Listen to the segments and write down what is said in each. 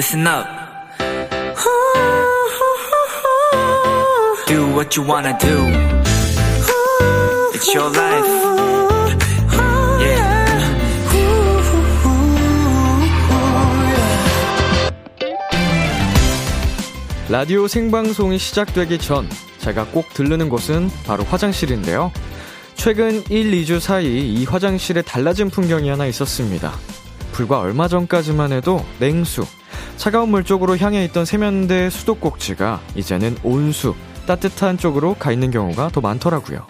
listen up. Do what you wanna do. It's your life. Yeah. 라디오 생방송이 시작되기 전 제가 꼭 들르는 곳은 바로 화장실인데요. 최근 1, 2주 사이 이 화장실에 달라진 풍경이 하나 있었습니다. 불과 얼마 전까지만 해도 냉수, 차가운 물 쪽으로 향해 있던 세면대 수도꼭지가 이제는 온수, 따뜻한 쪽으로 가 있는 경우가 더 많더라고요.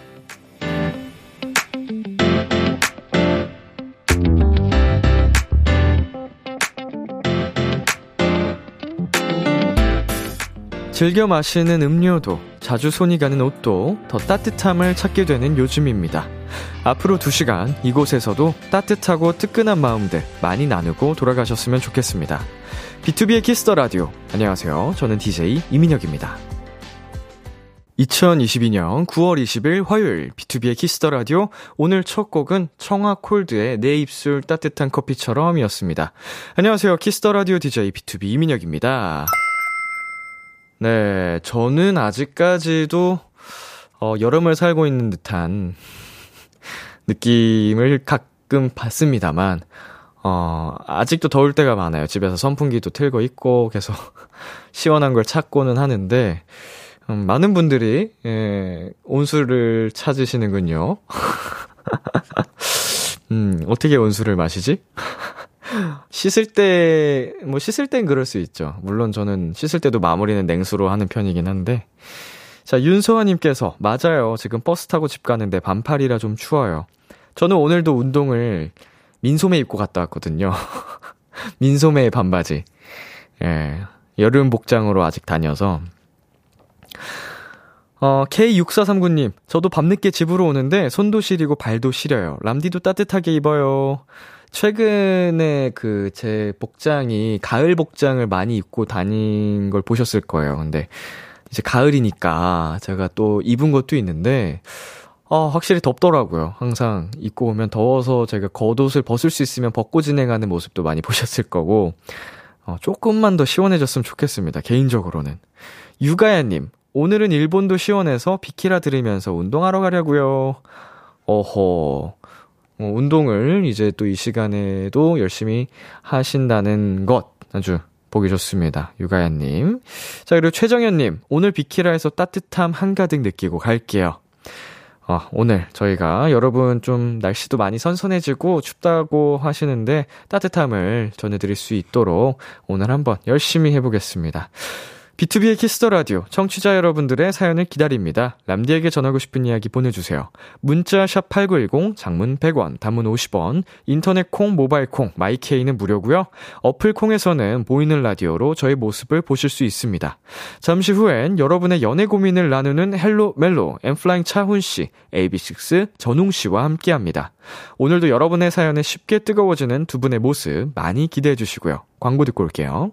즐겨 마시는 음료도, 자주 손이 가는 옷도 더 따뜻함을 찾게 되는 요즘입니다. 앞으로 2시간 이곳에서도 따뜻하고 뜨끈한 마음들 많이 나누고 돌아가셨으면 좋겠습니다. B2B의 키스터 라디오. 안녕하세요. 저는 DJ 이민혁입니다. 2022년 9월 20일 화요일 B2B의 키스터 라디오 오늘 첫 곡은 청하 Colde의 내 입술 따뜻한 커피처럼이었습니다. 안녕하세요. 키스터 라디오 DJ B2B 이민혁입니다. 네, 저는 아직까지도 어, 여름을 살고 있는 듯한 느낌을 가끔 받습니다만 어, 아직도 더울 때가 많아요. 집에서 선풍기도 틀고 있고 계속 시원한 걸 찾고는 하는데 음, 많은 분들이 예, 온수를 찾으시는군요. 음, 어떻게 온수를 마시지? 씻을 때, 뭐 씻을 땐 그럴 수 있죠. 물론 저는 씻을 때도 마무리는 냉수로 하는 편이긴 한데. 자, 윤소아님께서, 맞아요. 지금 버스 타고 집 가는데 반팔이라 좀 추워요. 저는 오늘도 운동을 민소매 입고 갔다 왔거든요. 민소매 반바지. 예. 여름 복장으로 아직 다녀서. 어, K6439님, 저도 밤늦게 집으로 오는데 손도 시리고 발도 시려요. 람디도 따뜻하게 입어요. 최근에 그 제 복장이 가을 복장을 많이 입고 다닌 걸 보셨을 거예요. 근데 이제 가을이니까 제가 또 입은 것도 있는데 어, 확실히 덥더라고요. 항상 입고 오면 더워서 제가 겉옷을 벗을 수 있으면 벗고 진행하는 모습도 많이 보셨을 거고 어, 조금만 더 시원해졌으면 좋겠습니다. 개인적으로는. 유가야님, 오늘은 일본도 시원해서 비키라 들으면서 운동하러 가려고요. 어허. 어, 운동을 이제 또 이 시간에도 열심히 하신다는 것 아주 보기 좋습니다. 유가야님. 자, 그리고 최정현님, 오늘 비키라에서 따뜻함 한가득 느끼고 갈게요. 어, 오늘 저희가 여러분 좀 날씨도 많이 선선해지고 춥다고 하시는데 따뜻함을 전해드릴 수 있도록 오늘 한번 열심히 해보겠습니다. B2B의 키스터 라디오 청취자 여러분들의 사연을 기다립니다. 람디에게 전하고 싶은 이야기 보내주세요. 문자 샵 #8910 장문 100원, 단문 50원, 인터넷 콩, 모바일 콩, My K는 무료고요. 어플 콩에서는 보이는 라디오로 저의 모습을 보실 수 있습니다. 잠시 후엔 여러분의 연애 고민을 나누는 Hello 멜로 N.Flying 차훈 씨, AB6IX 전웅 씨와 함께합니다. 오늘도 여러분의 사연에 쉽게 뜨거워지는 두 분의 모습 많이 기대해 주시고요. 광고 듣고 올게요.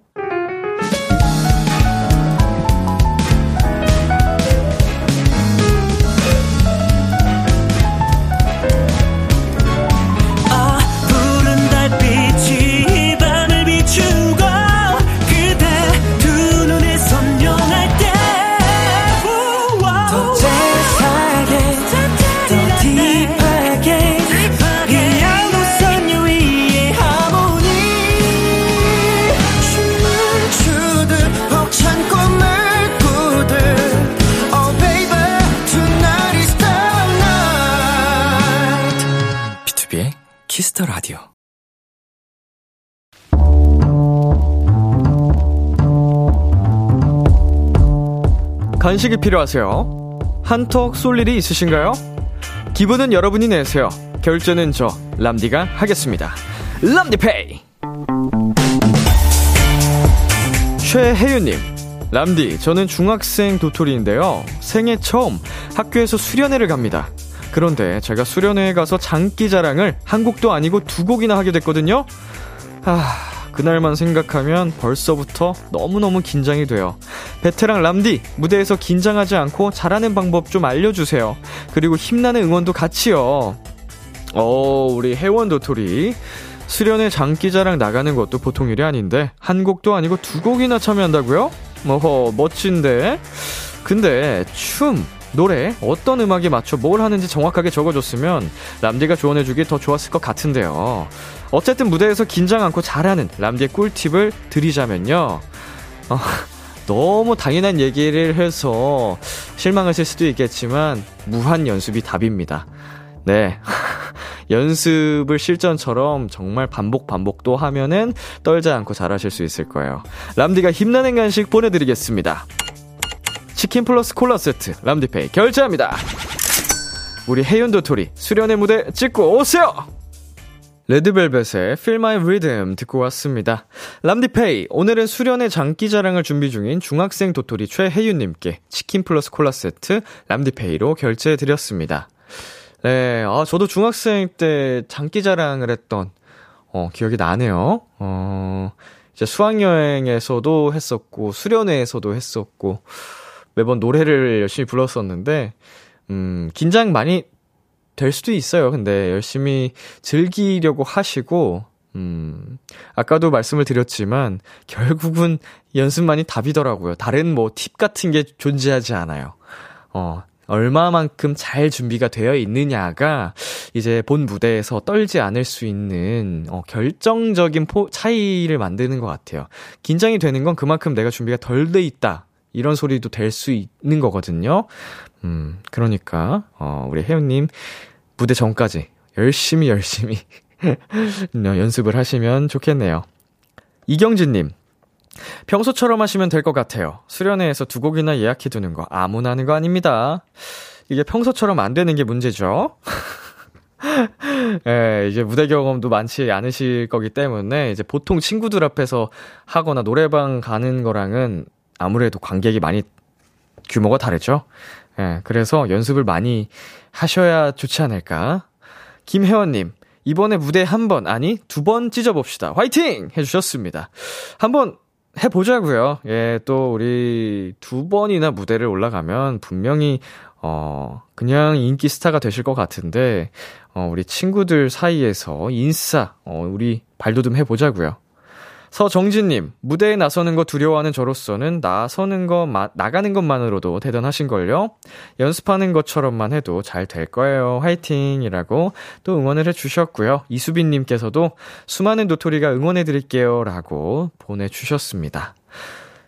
Kiss the Radio. 간식이 필요하세요? 한턱 쏠 일이 있으신가요? 기분은 여러분이 내세요. 결제는 저 람디가 하겠습니다. 람디페이. 최혜윤님, 람디, 저는 중학생 도토리인데요. 생애 처음 학교에서 수련회를 갑니다. 그런데 제가 수련회에 가서 장기 자랑을 한 곡도 아니고 두 곡이나 하게 됐거든요. 아, 그날만 생각하면 벌써부터 너무너무 긴장이 돼요. 베테랑 람디, 무대에서 긴장하지 않고 잘하는 방법 좀 알려주세요. 그리고 힘나는 응원도 같이요. 어, 우리 혜원 도토리. 수련회 장기자랑 나가는 것도 보통 일이 아닌데 한 곡도 아니고 두 곡이나 참여한다고요? 어허 멋진데. 근데 춤, 노래, 어떤 음악에 맞춰 뭘 하는지 정확하게 적어줬으면 람디가 조언해주기 더 좋았을 것 같은데요. 어쨌든 무대에서 긴장 않고 잘하는 람디의 꿀팁을 드리자면요. 어, 너무 당연한 얘기를 해서 실망하실 수도 있겠지만 무한 연습이 답입니다. 네. 연습을 실전처럼 정말 반복 반복도 하면은 떨지 않고 잘하실 수 있을 거예요. 람디가 힘나는 간식 보내드리겠습니다. 치킨 플러스 콜라 세트 람디페이 결제합니다. 우리 혜윤 도토리 수련의 무대 찍고 오세요! 레드벨벳의 Feel My Rhythm 듣고 왔습니다. 람디페이, 오늘은 수련의 장기자랑을 준비 중인 중학생 도토리 최혜윤님께 치킨 플러스 콜라 세트 람디페이로 결제해드렸습니다. 네, 아, 저도 중학생 때 장기자랑을 했던, 어, 기억이 나네요. 어, 이제 수학여행에서도 했었고, 수련회에서도 했었고, 매번 노래를 열심히 불렀었는데, 음, 긴장 많이 될 수도 있어요. 근데 열심히 즐기려고 하시고, 음, 아까도 말씀을 드렸지만, 결국은 연습만이 답이더라고요. 다른 뭐 팁 같은 게 존재하지 않아요. 어, 얼마만큼 잘 준비가 되어 있느냐가 이제 본 무대에서 떨지 않을 수 있는 어, 결정적인 포, 차이를 만드는 것 같아요. 긴장이 되는 건 그만큼 내가 준비가 덜 돼 있다. 이런 소리도 될 수 있는 거거든요. 음, 그러니까, 어, 우리 혜연님, 무대 전까지 열심히 열심히 연습을 하시면 좋겠네요. 이경진님, 평소처럼 하시면 될 것 같아요. 수련회에서 두 곡이나 예약해두는 거 아무나 하는 거 아닙니다. 이게 평소처럼 안 되는 게 문제죠. 예, 이제 무대 경험도 많지 않으실 거기 때문에 이제 보통 친구들 앞에서 하거나 노래방 가는 거랑은 아무래도 관객이 많이 규모가 다르죠. 예, 그래서 연습을 많이 하셔야 좋지 않을까. 김혜원님, 이번에 무대 한 번, 아니, 두 번 찢어봅시다. 화이팅! 해주셨습니다. 한번 해보자고요. 예, 또 우리 두 번이나 무대를 올라가면 분명히, 어, 그냥 인기 스타가 되실 것 같은데, 어, 우리 친구들 사이에서 인싸, 어, 우리 발도좀 해보자고요. 서정진님, 무대에 나서는 거 두려워하는 저로서는 나서는 거, 마, 나가는 것만으로도 대단하신걸요? 연습하는 것처럼만 해도 잘 될 거예요. 화이팅! 이라고 또 응원을 해주셨고요. 이수빈님께서도 수많은 도토리가 응원해드릴게요. 라고 보내주셨습니다.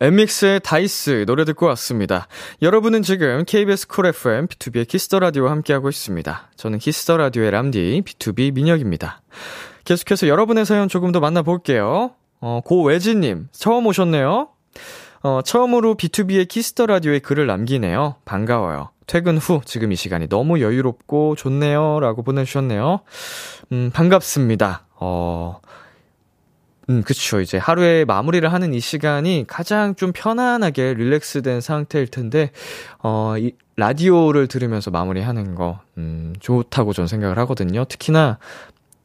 엠믹스의 다이스 노래 듣고 왔습니다. 여러분은 지금 KBS 쿨 FM B2B의 키스터 라디오와 함께하고 있습니다. 저는 Kiss the Radio의 람디 BTOB 민혁입니다. 계속해서 여러분의 사연 조금 더 만나볼게요. 어, 고외진님, 처음 오셨네요. 어, 처음으로 B2B의 키스터 라디오에 글을 남기네요. 반가워요. 퇴근 후 지금 이 시간이 너무 여유롭고 좋네요. 라고 보내주셨네요. 음, 반갑습니다. 어, 음, 그쵸. 이제 하루에 마무리를 하는 이 시간이 가장 좀 편안하게 relax된 상태일 텐데, 어, 이 라디오를 들으면서 마무리하는 거, 음, 좋다고 전 생각을 하거든요. 특히나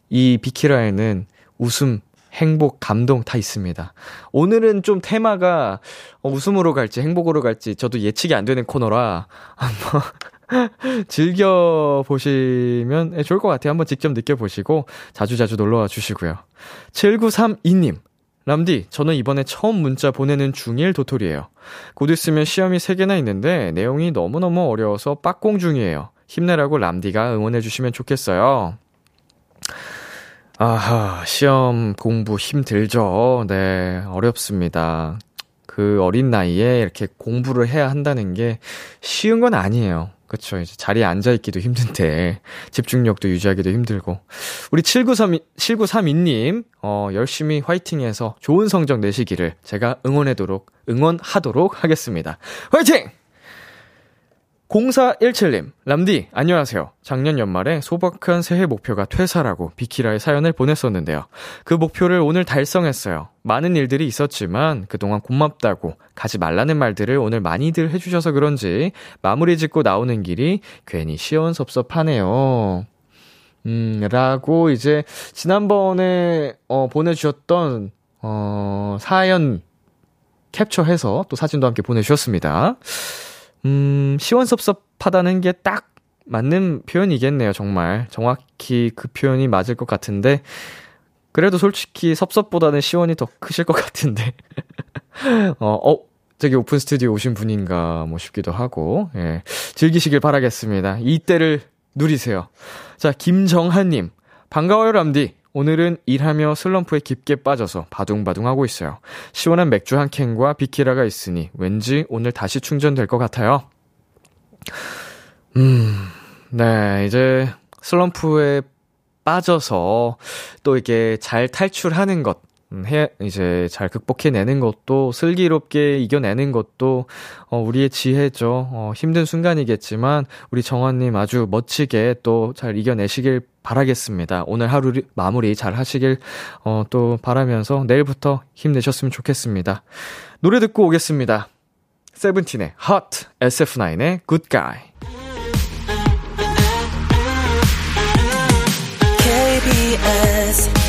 이 비키라에는 웃음, 행복, 감동 다 있습니다. 오늘은 좀 테마가 어, 웃음으로 갈지 행복으로 갈지 저도 예측이 안 되는 코너라 한번 즐겨보시면 예, 좋을 것 같아요. 한번 직접 느껴보시고 자주자주 놀러와 주시고요. 7932님. 람디, 저는 이번에 처음 문자 보내는 중1 도토리예요. 곧 있으면 시험이 3개나 있는데 내용이 너무너무 어려워서 빡공 중이에요. 힘내라고 람디가 응원해주시면 좋겠어요. 아하, 시험 공부 힘들죠. 네, 어렵습니다. 그 어린 나이에 이렇게 공부를 해야 한다는 게 쉬운 건 아니에요. 그쵸. 이제 자리에 앉아있기도 힘든데, 집중력도 유지하기도 힘들고. 우리 7932, 7932님, 어, 열심히 화이팅 해서 좋은 성적 내시기를 제가 응원하도록, 응원하도록 하겠습니다. 화이팅! 0417님, 람디, 안녕하세요. 작년 연말에 소박한 새해 목표가 퇴사라고 비키라의 사연을 보냈었는데요. 그 목표를 오늘 달성했어요. 많은 일들이 있었지만 그동안 고맙다고 가지 말라는 말들을 오늘 많이들 해주셔서 그런지 마무리 짓고 나오는 길이 괜히 시원섭섭하네요. 음, 라고 이제 지난번에 어, 보내주셨던 어, 사연 캡처해서 또 사진도 함께 보내주셨습니다. 음, 시원섭섭하다는 게 딱 맞는 표현이겠네요, 정말. 정확히 그 표현이 맞을 것 같은데, 그래도 솔직히 섭섭보다는 시원이 더 크실 것 같은데. 어, 어, 저기 오픈 스튜디오 오신 분인가, 뭐 싶기도 하고, 예. 즐기시길 바라겠습니다. 이때를 누리세요. 자, 김정한님. 반가워요, 람디. 오늘은 일하며 슬럼프에 깊게 빠져서 바둥바둥 하고 있어요. 시원한 맥주 한 캔과 비키라가 있으니 왠지 오늘 다시 충전될 것 같아요. 음, 네, 이제 슬럼프에 빠져서 또 이게 잘 탈출하는 것, 음, 해, 이제 잘 극복해내는 것도, 슬기롭게 이겨내는 것도, 어, 우리의 지혜죠. 어, 힘든 순간이겠지만, 우리 정원님 아주 멋지게 또 잘 이겨내시길 바라겠습니다. 오늘 하루 마무리 잘 하시길, 어, 또 바라면서 내일부터 힘내셨으면 좋겠습니다. 노래 듣고 오겠습니다. 세븐틴의 Hot, SF9의 Good Guy. KBS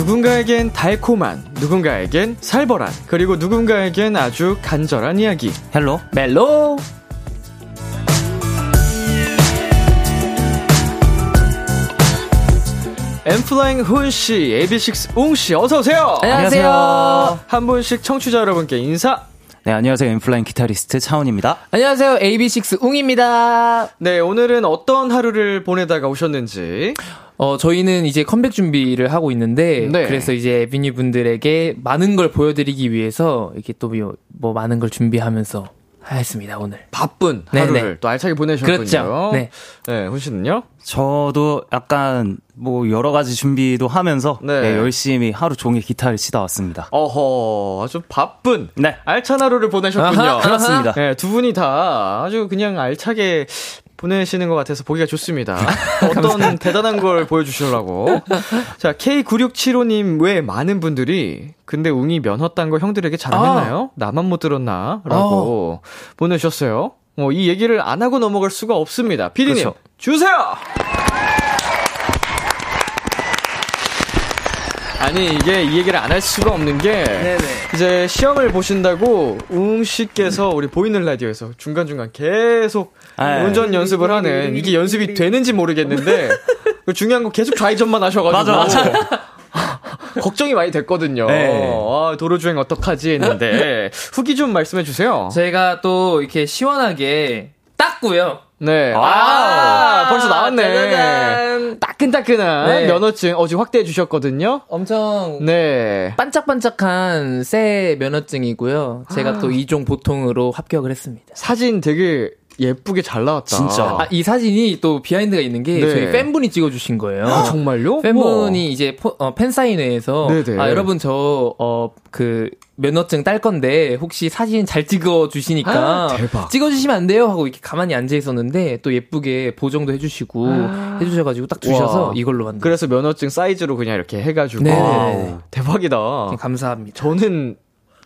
누군가에겐 달콤한, 누군가에겐 살벌한, 그리고 누군가에겐 아주 간절한 이야기. Hello 멜로! N.Flying 훈씨, AB6IX 웅씨, 어서오세요! 안녕하세요. 한 분씩 청취자 여러분께 인사! 네 안녕하세요 N.Flying 기타리스트 차훈입니다 안녕하세요. AB6IX 웅입니다. 네, 오늘은 어떤 하루를 보내다가 오셨는지. 어, 저희는 이제 컴백 준비를 하고 있는데, 네. 그래서 이제 에비뉴 분들에게 많은 걸 보여드리기 위해서, 이렇게 또 뭐 많은 걸 준비하면서 했습니다, 오늘. 바쁜 네네. 하루를 또 알차게 보내셨군요. 그렇죠. 네. 네, 훈 씨는요? 저도 약간 뭐 여러 가지 준비도 하면서 네. 네, 열심히 하루 종일 기타를 치다 왔습니다 어허, 아주 바쁜. 네 알찬 하루를 보내셨군요. 아하, 그렇습니다. 네, 두 분이 다 아주 그냥 알차게 보내시는 것 같아서 보기가 좋습니다. 어떤 대단한 걸 보여주시려고. 자, K9675님 외 많은 분들이, 근데 웅이 면허 딴 거 형들에게 자랑했나요? 나만 못 들었나? 라고 보내주셨어요. 어, 이 얘기를 안 하고 넘어갈 수가 없습니다. 피디님, 그렇죠. 주세요! 아니, 이게 이 얘기를 안 할 수가 없는 게, 이제 시험을 보신다고 웅 씨께서 우리 보이는 라디오에서 중간중간 계속 아, 운전 연습을 하는 이게 연습이 되는지 모르겠는데 그 중요한 건 계속 좌회전만 하셔가지고 맞아, 걱정이 많이 됐거든요. 네. 아, 도로 주행 어떡하지 했는데 후기 좀 말씀해 주세요. 저희가 또 이렇게 시원하게 땄고요. 네. 아, 아, 벌써 나왔네. 짜자잔. 따끈따끈한 네. 면허증 어제 확대해 주셨거든요. 엄청 네. 반짝반짝한 새 면허증이고요. 제가 또 이종 보통으로 합격을 했습니다. 사진 되게 예쁘게 잘 나왔다. 진짜. 아, 이 사진이 또 behind가 있는 게 네. 저희 팬분이 찍어주신 거예요. 아, 정말요? 팬분이 이제 포- 어, 팬사인회에서 네네. 아 여러분 저 어 그 면허증 딸 건데 혹시 사진 잘 찍어 주시니까 아, 대박. 찍어 주시면 안 돼요 하고 이렇게 가만히 앉아 있었는데 또 예쁘게 보정도 해주시고 해주셔가지고 딱 주셔서 와. 이걸로 만든. 그래서 면허증 사이즈로 그냥 이렇게 해가지고. 네네네. wow, 대박이다. 감사합니다. 저는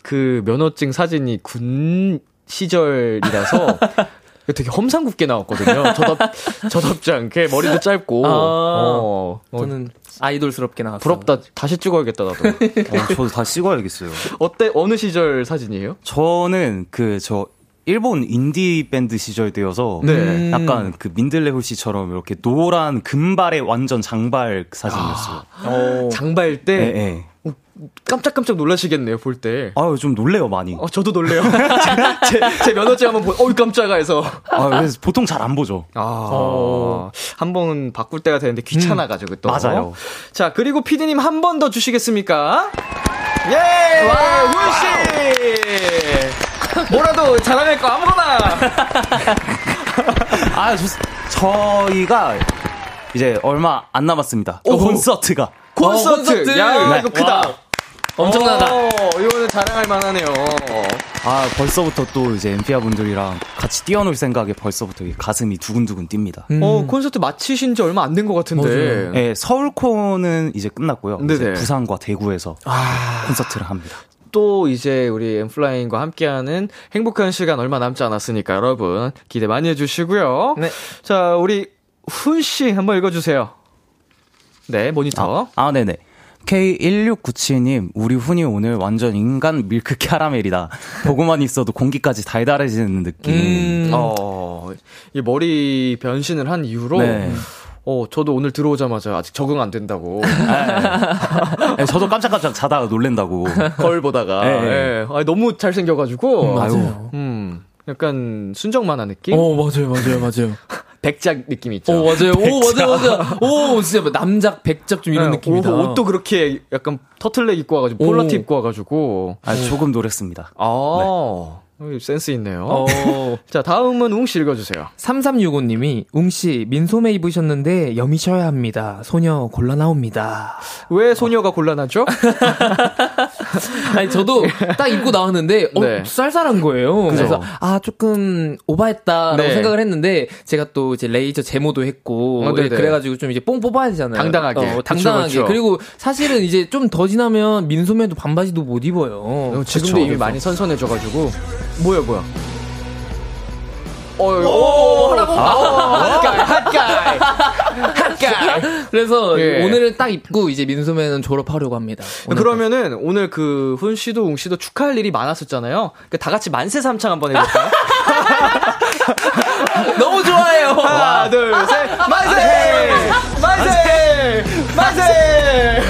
그 면허증 사진이 군 시절이라서 되게 험상궂게 나왔거든요. 저답, 저답지 않게 머리도 짧고. 아. 어, 어, 저는 아이돌스럽게 나왔어요. 부럽다. 다시 찍어야겠다, 나도. 어, 저도 다시 찍어야겠어요 어때? 어느 시절 사진이에요? 저는 그 저 일본 인디 밴드 시절 때여서 네. 음. 약간 그 민들레 홀 씨처럼 이렇게 노란 금발의 완전 장발 사진이었어요 어. 장발 때. 네, 네. 어, 깜짝깜짝 놀라시겠네요, 볼 때. 아유, 좀 놀래요, 많이. 어, 저도 놀래요. 제, 제, 제 면허증 한번 보, 어이, 깜짝아 해서. 아, 그래서 보통 잘 안 보죠. 아, 한번 바꿀 때가 되는데 귀찮아가지고 또. 맞아요. 자, 그리고 피디님 한 번 더 주시겠습니까? 예! 와, 훈씨! 뭐라도 자랑할 거 아무거나! 아, 저, 저희가 이제 얼마 안 남았습니다. 오. 콘서트가. 콘서트! 어, 콘서트! 야, 네. 이거 크다. 와, 엄청나다. 어, 이거는 자랑할 만하네요. 아, 벌써부터 또 이제 엠피아 분들이랑 같이 뛰어놀 생각에 벌써부터 이 가슴이 두근두근 뜁니다. 음. 어, 콘서트 마치신 지 얼마 안 된 것 같은데. 맞아요. 네, 서울콘은 이제 끝났고요. 이제 네네. 부산과 대구에서 콘서트를 합니다. 또 이제 우리 엠플라잉과 함께하는 행복한 시간 얼마 남지 않았으니까 여러분 기대 많이 해주시고요. 네. 자, 우리 훈 씨 한번 읽어주세요. 네, 모니터. 아, 네네. K1697님, 우리 훈이 오늘 완전 인간 밀크 캐러멜이다. 보고만 있어도 공기까지 달달해지는 느낌. 음. 어, 이 머리 변신을 한 이후로 네. 어, 저도 오늘 들어오자마자 아직 적응 안 된다고 네, 저도 깜짝깜짝 자다가 놀랜다고. 거울 보다가 네. 예. 아, 너무 잘생겨가지고 맞아요. 음, 약간 순정 만화 느낌? 어, 맞아요, 맞아요, 맞아요. 백작 느낌 있죠. 오, 맞아요. 오, 맞아요, 맞아요. 오, 진짜 뭐 남작, 백작 좀 이런 네, 느낌이다. 옷, 옷도 그렇게 약간 터틀넥 입고 와가지고 오. 폴라티 입고 와가지고 아, 조금 노랬습니다. 아 어, 센스 있네요. 어. 자 다음은 웅씨 읽어주세요. 3365님이, 웅씨, 민소매 입으셨는데, 여미셔야 합니다. 소녀 골라 나옵니다. 왜 소녀가 곤란하죠? 아니, 저도 딱 입고 나왔는데, 어, 네. 쌀쌀한 거예요. 그죠. 그래서, 아, 조금, 오바했다라고 네. 생각을 했는데, 제가 또 이제 레이저 제모도 했고, 어, 네네. 그래가지고 좀 이제 뽕 뽑아야 되잖아요. 당당하게. 어, 그쵸, 당당하게. 그쵸. 그리고 사실은 이제 좀 더 지나면 민소매도 반바지도 못 입어요. 어, 지금도 그쵸. 이미 많이 선선해져가지고 뭐야 뭐야. 어, 오, 하라고? 핫가이, 핫가이, 핫가이. 그래서 예. 오늘은 딱 입고 이제 민소매는 졸업하려고 합니다. 오늘 그러면은 오늘 그 훈 씨도 웅 씨도 축하할 일이 많았었잖아요. 그다 같이 만세 삼창 한번 해볼까요? 너무 좋아해요. 하나, 둘, 셋, 만세! 만세! 만세!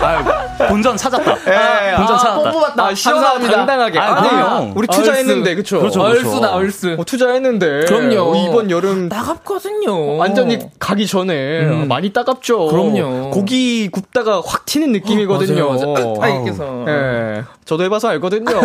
아, 본전 찾았다. 예, 본전 아, 찾았다. 뽑았다. 아, 시원하고 감사합니다. 당당하게. 아, 아니, 그럼요. 우리 투자했는데, 그쵸? 그렇죠, 그렇죠. 얼쑤다 얼쑤. 어, 투자했는데. 그럼요. 어, 이번 여름 따갑거든요. 완전히 가기 전에 음. 많이 따갑죠. 그럼요. 고기 굽다가 확 튀는 느낌이거든요. 맞아요, 맞아요. 아. 예. 저도 해봐서 알거든요.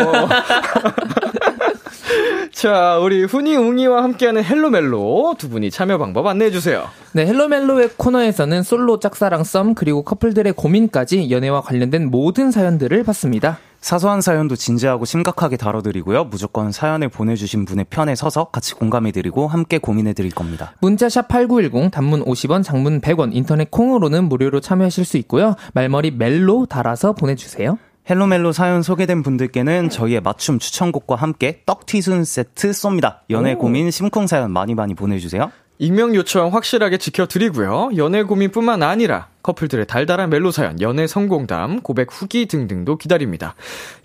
자, 우리 훈이 웅이와 함께하는 Hello멜로 두 분이 참여 방법 안내해 주세요. 네, Hello멜로의 코너에서는 솔로 짝사랑 썸 그리고 커플들의 고민까지 연애와 관련된 모든 사연들을 받습니다. 사소한 사연도 진지하고 심각하게 다뤄드리고요. 무조건 사연을 보내주신 분의 편에 서서 같이 공감해드리고 함께 고민해드릴 겁니다. 문자샵 8910 단문 50원, 장문 100원, 인터넷 콩으로는 무료로 참여하실 수 있고요. 말머리 멜로 달아서 보내주세요. Hello멜로 사연 소개된 분들께는 저희의 맞춤 추천곡과 함께 떡튀순 세트 쏩니다. 연애 고민 심쿵 사연 많이 많이 보내주세요. 익명 요청 확실하게 지켜드리고요. 연애 고민뿐만 아니라 커플들의 달달한 멜로 사연, 연애 성공담, 고백 후기 등등도 기다립니다.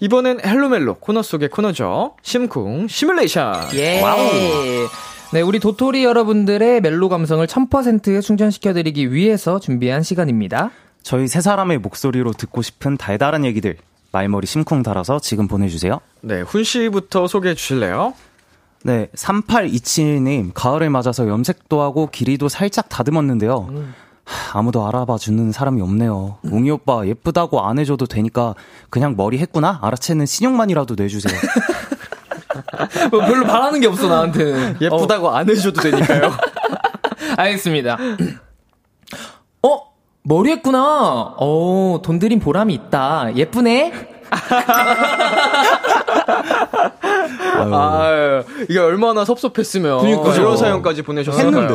이번엔 Hello멜로 코너 속의 코너죠. 심쿵 시뮬레이션. 예. 네, 우리 도토리 여러분들의 멜로 감성을 1000% 충전시켜드리기 위해서 준비한 시간입니다. 저희 세 사람의 목소리로 듣고 싶은 달달한 얘기들 말머리 심쿵 달아서 지금 보내주세요. 네, 훈 씨부터 소개해 주실래요? 네, 3827님, 가을을 맞아서 염색도 하고 길이도 살짝 다듬었는데요. 하, 아무도 알아봐 주는 사람이 없네요. 웅이 오빠 예쁘다고 안 해줘도 되니까 그냥 머리 했구나? 알아채는 신용만이라도 내주세요. 뭐 별로 바라는 게 없어, 나한테는. 예쁘다고 안 해줘도 되니까요. 어, 알겠습니다. 어? 머리 했구나. 어, 돈 들인 보람이 있다. 예쁘네? 아, 이게 얼마나 섭섭했으면 그니까요. 이런 사연까지 보내셨을까요? 했는데.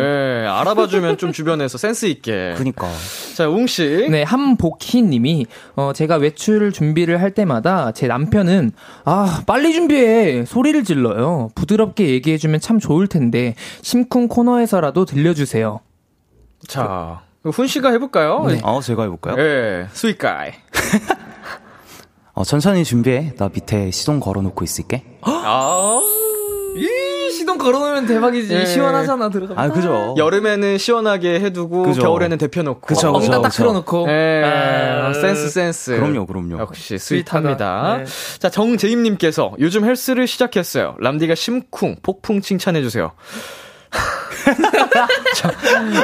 예, 알아봐주면 좀 주변에서 센스 있게. 그니까. 자, 웅 씨. 네, 한복희 님이, 어, 제가 외출 준비를 할 때마다 제 남편은, 아, 빨리 준비해! 소리를 질러요. 부드럽게 얘기해주면 참 좋을 텐데, 심쿵 코너에서라도 들려주세요. 자, 훈 씨가 해볼까요? 네. 어, 제가 해볼까요? 예, sweet guy. 어, 천천히 준비해. 나 밑에 시동 걸어놓고 있을게. 아, 이 시동 걸어놓으면 대박이지. 예. 시원하잖아, 들어가면. 아, 그죠. 여름에는 시원하게 해두고 그죠. 겨울에는 데펴놓고. 그쵸, 그쵸. 엉덩 딱 그쵸. 틀어놓고. 예, 아, 센스 센스. 그럼요, 그럼요. 역시. sweet합니다. 네. 자, 정재임님께서 요즘 헬스를 시작했어요. 람디가 심쿵, 폭풍 칭찬해 주세요.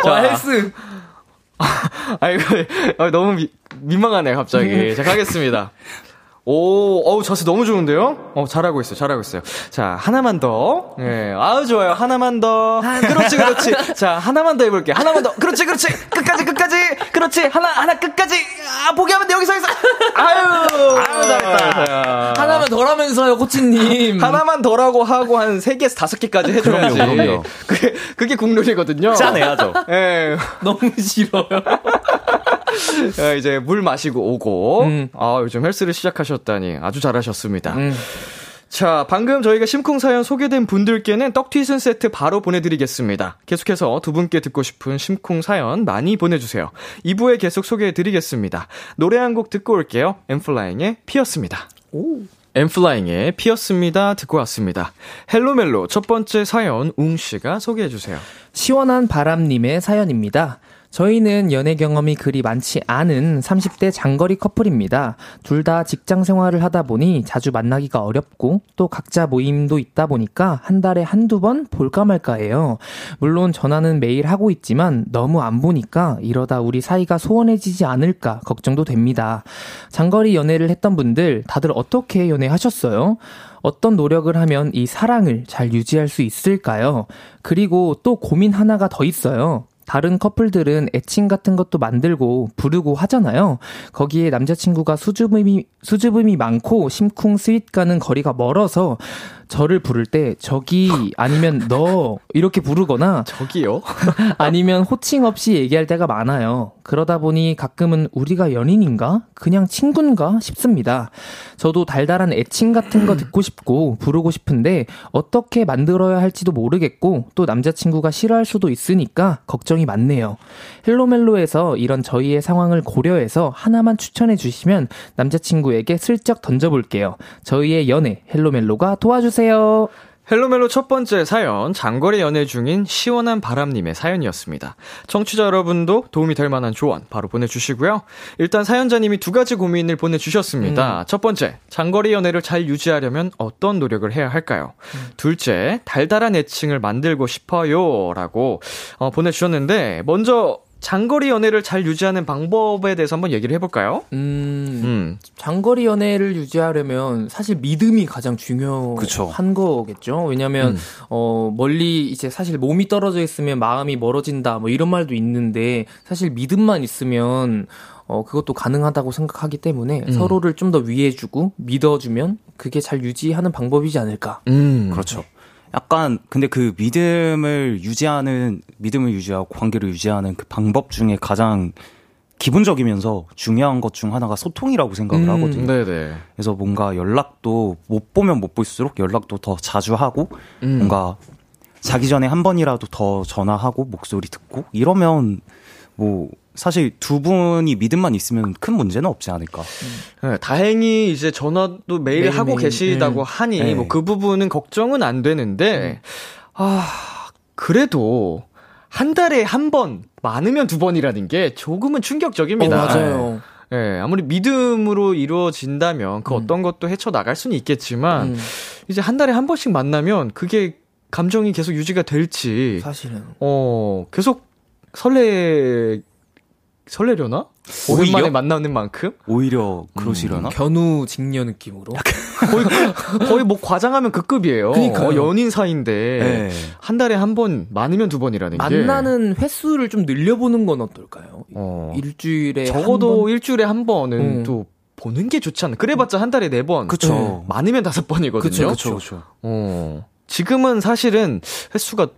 와, 헬스. 아이고, 아, 너무 미, 민망하네, 갑자기. 자, 가겠습니다. 오, 어우, 자세 너무 좋은데요? 어, 잘하고 있어요, 잘하고 있어요. 자, 하나만 더. 예, 아우, 좋아요. 하나만 더. 그렇지, 그렇지. 자, 하나만 더 해볼게요. 하나만 더. 그렇지, 그렇지. 끝까지, 끝까지. 그렇지. 하나, 하나, 끝까지. 아, 포기하면 돼, 여기서, 여기서. 아유, 아유, 잘했다. 하나만 덜 하면서요, 코치님. 하나만 더라고 하고 한 3개에서 5개까지 해줘야지. 그럼요, 그럼요. 그게, 그게 국룰이거든요. 짜내야죠. 예. 너무 싫어요. 예, 이제 물 마시고 오고. 음. 아, 요즘 헬스를 시작하셨다니 아주 잘하셨습니다. 음. 자, 방금 저희가 심쿵 사연 소개된 분들께는 떡튀순 세트 바로 보내드리겠습니다. 계속해서 두 분께 듣고 싶은 심쿵 사연 많이 보내주세요. 2부에 계속 소개해드리겠습니다. 노래 한 곡 듣고 올게요. 엠플라잉의 피었습니다. 엠플라잉의 피었습니다. 듣고 왔습니다. 헬로멜로 첫 번째 사연 웅 씨가 소개해 주세요. 시원한 바람님의 사연입니다. 저희는 연애 경험이 그리 많지 않은 30대 장거리 커플입니다. 둘 다 직장 생활을 하다 보니 자주 만나기가 어렵고 또 각자 모임도 있다 보니까 한 달에 한두 번 볼까 말까 해요. 물론 전화는 매일 하고 있지만 너무 안 보니까 이러다 우리 사이가 소원해지지 않을까 걱정도 됩니다. 장거리 연애를 했던 분들 다들 어떻게 연애하셨어요? 어떤 노력을 하면 이 사랑을 잘 유지할 수 있을까요? 그리고 또 고민 하나가 더 있어요. 다른 커플들은 애칭 같은 것도 만들고 부르고 하잖아요. 거기에 남자친구가 수줍음이, 수줍음이 많고 심쿵 sweet과는 거리가 멀어서 저를 부를 때 저기 아니면 너 이렇게 부르거나 저기요? 아니면 호칭 없이 얘기할 때가 많아요. 그러다 보니 가끔은 우리가 연인인가? 그냥 친군가? 싶습니다. 저도 달달한 애칭 같은 거 듣고 싶고 부르고 싶은데 어떻게 만들어야 할지도 모르겠고 또 남자친구가 싫어할 수도 있으니까 걱정이 많네요. Hello멜로에서 이런 저희의 상황을 고려해서 하나만 추천해 주시면 남자친구에게 슬쩍 던져볼게요. 저희의 연애 Hello멜로가 도와주세요. Hello멜로 첫 번째 사연, 장거리 연애 중인 시원한 바람님의 사연이었습니다. 청취자 여러분도 도움이 될 만한 조언 바로 보내주시고요. 일단 사연자님이 두 가지 고민을 보내주셨습니다. 첫 번째, 장거리 연애를 잘 유지하려면 어떤 노력을 해야 할까요? 둘째, 달달한 애칭을 만들고 싶어요. 라고 어, 보내주셨는데, 먼저 장거리 연애를 잘 유지하는 방법에 대해서 한번 얘기를 해볼까요? 음, 음, 장거리 연애를 유지하려면 사실 믿음이 가장 중요한 그쵸. 거겠죠. 왜냐면, 어, 멀리 이제 사실 몸이 떨어져 있으면 마음이 멀어진다, 뭐 이런 말도 있는데, 사실 믿음만 있으면, 어, 그것도 가능하다고 생각하기 때문에 서로를 좀 더 위해주고 믿어주면 그게 잘 유지하는 방법이지 않을까. 음. 그렇죠. 약간 근데 그 믿음을 유지하는 믿음을 유지하고 관계를 유지하는 그 방법 중에 가장 기본적이면서 중요한 것 중 하나가 소통이라고 생각을 음, 하거든요. 네네. 그래서 뭔가 연락도 못 보면 못 볼수록 연락도 더 자주 하고 음. 뭔가 자기 전에 한 번이라도 더 전화하고 목소리 듣고 이러면 뭐 사실 두 분이 믿음만 있으면 큰 문제는 없지 않을까. 네, 다행히 이제 전화도 매일 매일매일, 하고 계시다고 음. 하니 네. 뭐그 부분은 걱정은 안 되는데 아 그래도 한 달에 한 번 많으면 두 번이라는 게 조금은 어, 충격적입니다. 맞아요. 예, 아무리 믿음으로 이루어진다면 그 음. 어떤 것도 헤쳐 나갈 수는 있겠지만 음, 이제 한 달에 한 번씩 만나면 그게 감정이 계속 유지가 될지 사실은. 어 계속 설레 설레려나? 오히려? 오랜만에 만나는 만큼 오히려 그러시려나? 견우 직녀 느낌으로. 거의 거의 뭐 과장하면 그 급이에요. 그니까요. 어, 연인 사이인데 네. 한 달에 한 번 많으면 두 번이라는 게 만나는 횟수를 좀 늘려보는 건 어떨까요? 어, 일주일에 적어도 한 번? 일주일에 한 번은 음. 또 보는 게 좋지 않나. 그래봤자 한 달에 네 번. 그쵸. 많으면 다섯 번이거든요. 그쵸, 그렇죠. 어, 지금은 사실은 횟수가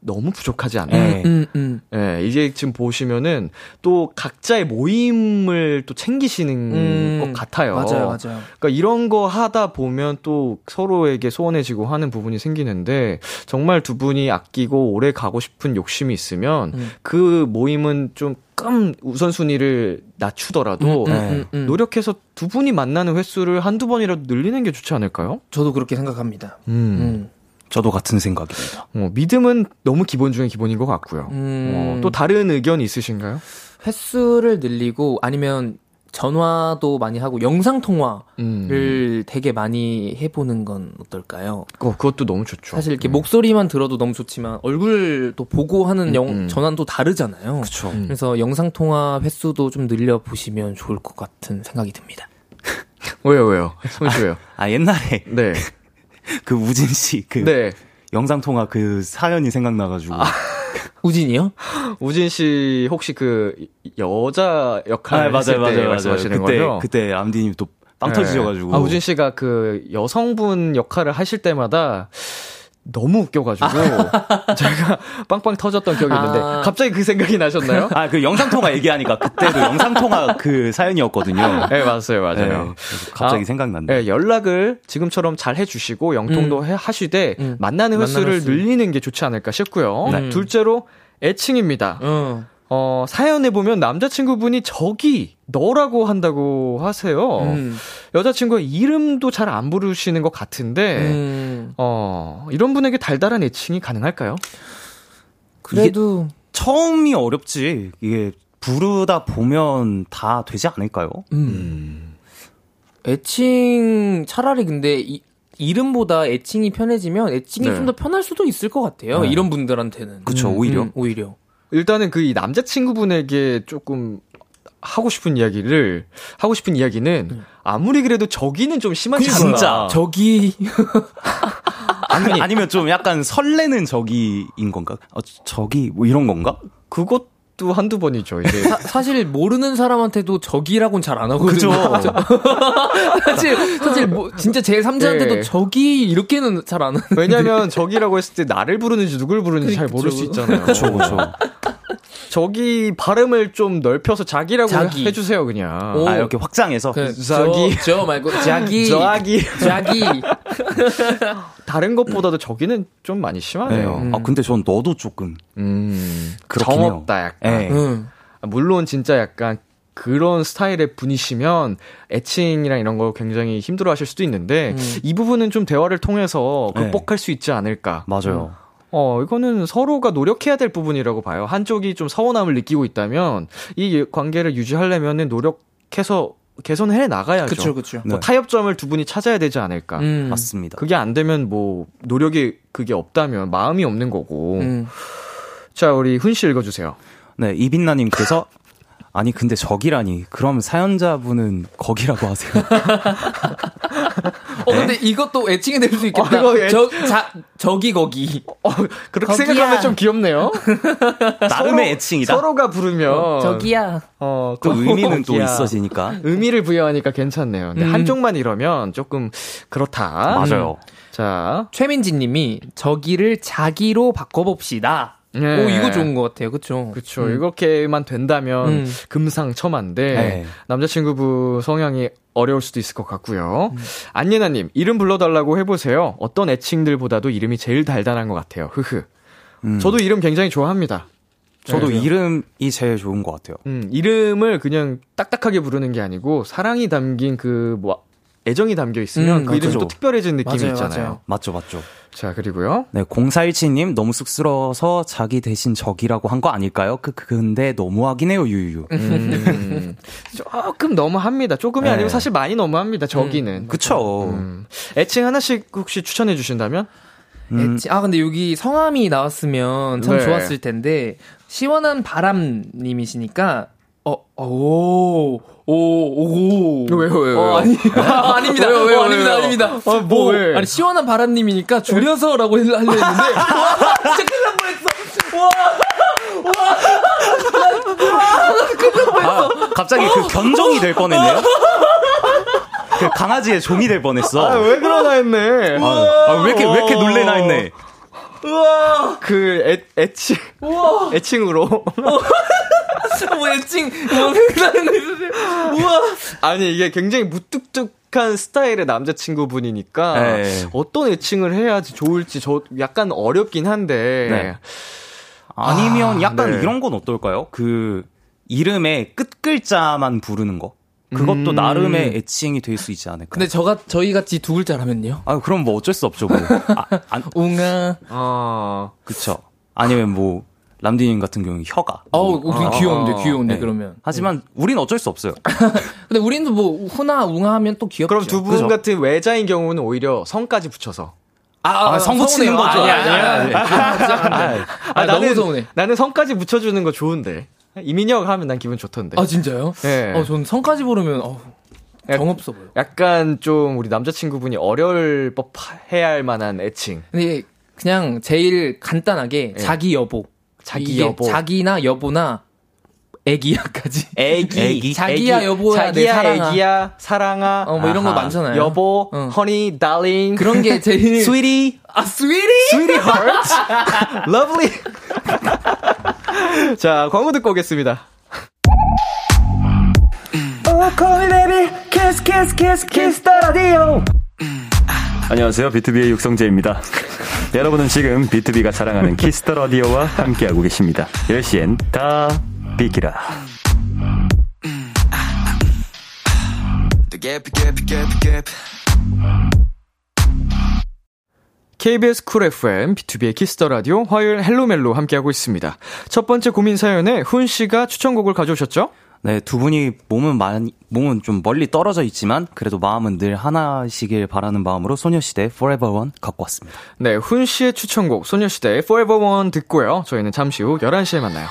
너무 부족하지 않나요? 네. 음, 음. 예, 이제 지금 보시면은 또 각자의 모임을 또 챙기시는 음, 것 같아요. 맞아요, 맞아요. 그러니까 이런 거 하다 보면 또 서로에게 소원해지고 하는 부분이 생기는데 정말 두 분이 아끼고 오래 가고 싶은 욕심이 있으면 음. 그 모임은 조금 우선순위를 낮추더라도 음, 음, 네. 음, 음. 노력해서 두 분이 만나는 횟수를 한두 번이라도 늘리는 게 좋지 않을까요? 저도 그렇게 생각합니다. 음. 음. 저도 같은 생각입니다. 어, 믿음은 너무 기본 중에 기본인 것 같고요. 음. 어, 또 다른 의견 있으신가요? 횟수를 늘리고 아니면 전화도 많이 하고 영상 통화를 음. 되게 많이 해보는 건 어떨까요? 어, 그것도 너무 좋죠. 사실 이렇게 목소리만 들어도 너무 좋지만 얼굴도 보고 하는 영, 음. 전화도 다르잖아요. 그쵸. 음. 그래서 영상 통화 횟수도 좀 늘려 보시면 좋을 것 같은 생각이 듭니다. 왜요, 왜요? 손씨 왜요? 아, 옛날에 네. 그 우진 씨그 네. 영상 통화 그 사연이 생각나가지고. 우진이요? 우진 씨 혹시 그 여자 역할 아, 했을 맞아요, 때 맞아요, 맞아요. 말씀하시는 그때, 거죠? 그때 암디님 또빵 네. 터지셔가지고. 아, 우진 씨가 그 여성분 역할을 하실 때마다 너무 웃겨가지고 제가 빵빵 터졌던 기억이 있는데 아. 갑자기 그 생각이 나셨나요? 아, 그 영상통화 얘기하니까 그때도 영상통화 그 사연이었거든요. 네 맞아요 맞아요. 네, 갑자기 아, 생각났네. 네, 연락을 지금처럼 잘 해주시고 영통도 해, 하시되 음. 만나는 횟수를 만나는 횟수. 늘리는 게 좋지 않을까 싶고요. 네. 둘째로 애칭입니다. 어. 어, 사연에 보면 남자친구분이 저기 너라고 한다고 하세요. 음. 여자친구의 이름도 잘 안 부르시는 것 같은데 음. 어, 이런 분에게 달달한 애칭이 가능할까요? 그래도 처음이 어렵지. 이게 부르다 보면 다 되지 않을까요? 음. 애칭 차라리 근데 이, 이름보다 애칭이 편해지면 애칭이 네. 좀더 편할 수도 있을 것 같아요. 네. 이런 분들한테는. 그쵸, 오히려. 음, 오히려. 일단은 그 이 남자친구분에게 조금 하고 싶은 이야기를 하고 싶은 이야기는 아무리 그래도 저기는 좀 심하지 네. 진짜. 않나. 저기 아니, 아니면 좀 약간 설레는 저기인 건가? 어, 저기 뭐 이런 건가? 그것 도 한두 번이죠. 이제 사, 실 모르는 사람한테도 저기라고는 잘 안 하거든요. 그죠. 사실 사실 뭐 진짜 제일 삼자한테도 네. 저기 이렇게는 잘 안 하는. 왜냐면 저기라고 했을 때 나를 부르는지 누굴 부르는지 잘 모를 수 그쵸. 있잖아요. 그쵸, 그쵸. 저기 발음을 좀 넓혀서 자기라고 자기. 해주세요 그냥. 오. 아, 이렇게 확장해서. 그, 저기. 저, 저 말고 자기 저기 자기 다른 것보다도 저기는 좀 많이 네. 심하네요. 아, 근데 전 너도 조금. 음, 그렇긴 해요. 정없다 약간. 네. 응. 물론 진짜 약간 그런 스타일의 분이시면 애칭이랑 이런 거 굉장히 힘들어 하실 수도 있는데 음. 이 부분은 좀 대화를 통해서 네. 극복할 수 있지 않을까. 맞아요. 어, 이거는 서로가 노력해야 될 부분이라고 봐요. 한쪽이 좀 서운함을 느끼고 있다면 이 관계를 유지하려면은 노력해서 개선해 나가야죠. 그쵸 그쵸. 뭐 네. 타협점을 두 분이 찾아야 되지 않을까. 음. 맞습니다. 그게 안 되면 뭐 노력이 그게 없다면 마음이 없는 거고. 음. 자, 우리 훈 씨 읽어주세요. 네, 이빈나님께서 아니 근데 저기라니 그럼 사연자분은 거기라고 하세요. 어 근데 이것도 애칭이 될 수 있겠다. 어, 애- 저, 자, 저기 거기. 어, 그렇게 거기야. 생각하면 좀 귀엽네요. 나름의 애칭이다. 서로가 부르면 저기야. 어, 또그 의미는 또. 있어지니까. 의미를 부여하니까 괜찮네요. 근데 음. 한쪽만 이러면 조금 그렇다. 맞아요. 자, 최민지님이 저기를 자기로 바꿔봅시다. 네. 오 이거 좋은 것 같아요. 그쵸? 그쵸. 음. 이렇게만 된다면 음. 금상첨화인데 네. 남자친구분 성향이 어려울 수도 있을 것 같고요. 음. 안예나님 이름 불러달라고 해보세요. 어떤 애칭들보다도 이름이 제일 달달한 것 같아요. 흐흐. 음. 저도 이름 굉장히 좋아합니다. 저도 네. 이름이 제일 좋은 것 같아요. 음, 이름을 그냥 딱딱하게 부르는 게 아니고 사랑이 담긴 그 뭐 애정이 담겨 있으면 음, 그 이름이. 또 특별해진 느낌이 맞아요, 있잖아요. 맞아요. 맞죠, 맞죠. 자 그리고요. 네, 0417님 너무 쑥스러워서 자기 대신 저기라고 한 거 아닐까요? 그 근데 너무하긴 해요, 유유. 음, 조금 너무합니다. 조금이 네. 아니고 사실 많이 너무합니다. 저기는. 그쵸. 음. 애칭 하나씩 혹시 추천해 주신다면? 음. 애칭- 아 근데 여기 성함이 나왔으면 참 네. 좋았을 텐데 시원한 바람님이시니까 어 오 오오 오. 왜요, 왜요, 어, 왜요? 아니 아, 아닙니다. 왜요, 왜요, 어, 아닙니다. 왜요? 아닙니다. 아, 뭐, 오, 왜? 아니 시원한 바람님이니까 줄여서라고 하려 했는데 와 진짜 큰일 날 뻔했어. 와 아, 갑자기 그 견종이 될 뻔했네요. 그 강아지의 종이 될 뻔했어. 아, 왜 그러나 했네. 아, 아, 왜 이렇게 왜 이렇게 놀래나 했네. 그 애, 애칭. 애칭으로. 뭐 애칭 뭐 생각나는 거 있으세요? 우와 아니, 이게 굉장히 무뚝뚝한 스타일의 남자친구분이니까 네. 어떤 애칭을 해야지 좋을지 저 약간 어렵긴 한데. 네. 아니면 아, 약간 네. 이런 건 어떨까요? 그 이름의 끝 글자만 부르는 거. 그것도 음. 나름의 애칭이 될 수 있지 않을까. 근데 저가 저희 같이 두 글자라면요. 아 그럼 뭐 어쩔 수 없죠. 뭐. 아, 안, 웅아. 어. 그쵸. 아니면 뭐 람디님 같은 경우는 혀가. 어우, 우리 아, 귀여운데, 귀여운데, 네. 그러면. 하지만 우린 어쩔 수 없어요. 근데 우리는 뭐, 후나, 웅아 하면 또 귀엽죠. 그럼 두분 그죠? 같은 외자인 경우는 오히려 성까지 붙여서. 아, 아, 성 붙이는. 거죠. 아니, 아니, 아니, 아니. 아, 아, 너무 나는, 서운해. 나는 성까지 붙여주는 거 좋은데. 이민혁 하면 난 기분 좋던데. 아, 진짜요? 네. 어, 전 성까지 부르면, 어 약- 정없어 보여. 약간 좀 우리 남자친구분이 어려울 법 해야 할 만한 애칭. 근데 그냥 제일 간단하게 자기 여보. 자기 여보. 자기나 여보나 애기야까지. 애기. 애기. 자기야, 여보야, 내 자기야, 사랑아. 애기야, 사랑아. 어, 뭐 이런 거 아하. 많잖아요. 여보, 응. honey, darling. 그런 게 제일. sweetie, 아, 스위리? sweetheart, lovely. 자, 광고 듣고 오겠습니다. 안녕하세요. 비투비의 육성재입니다. 여러분은 지금 비투비가 자랑하는 키스 더 라디오와 함께하고 계십니다. 10시엔 다 비키라. KBS 쿨 FM, BTOB의 키스 더 라디오, 화요일 헬로멜로 함께하고 있습니다. 첫 번째 고민 사연에 훈 씨가 추천곡을 가져오셨죠? 네, 두 분이 몸은 많이, 몸은 좀 멀리 떨어져 있지만 그래도 마음은 늘 하나시길 바라는 마음으로 소녀시대 Forever One 갖고 왔습니다. 네, 훈 씨의 추천곡 소녀시대의 Forever One 듣고요. 저희는 잠시 후 11시에 만나요.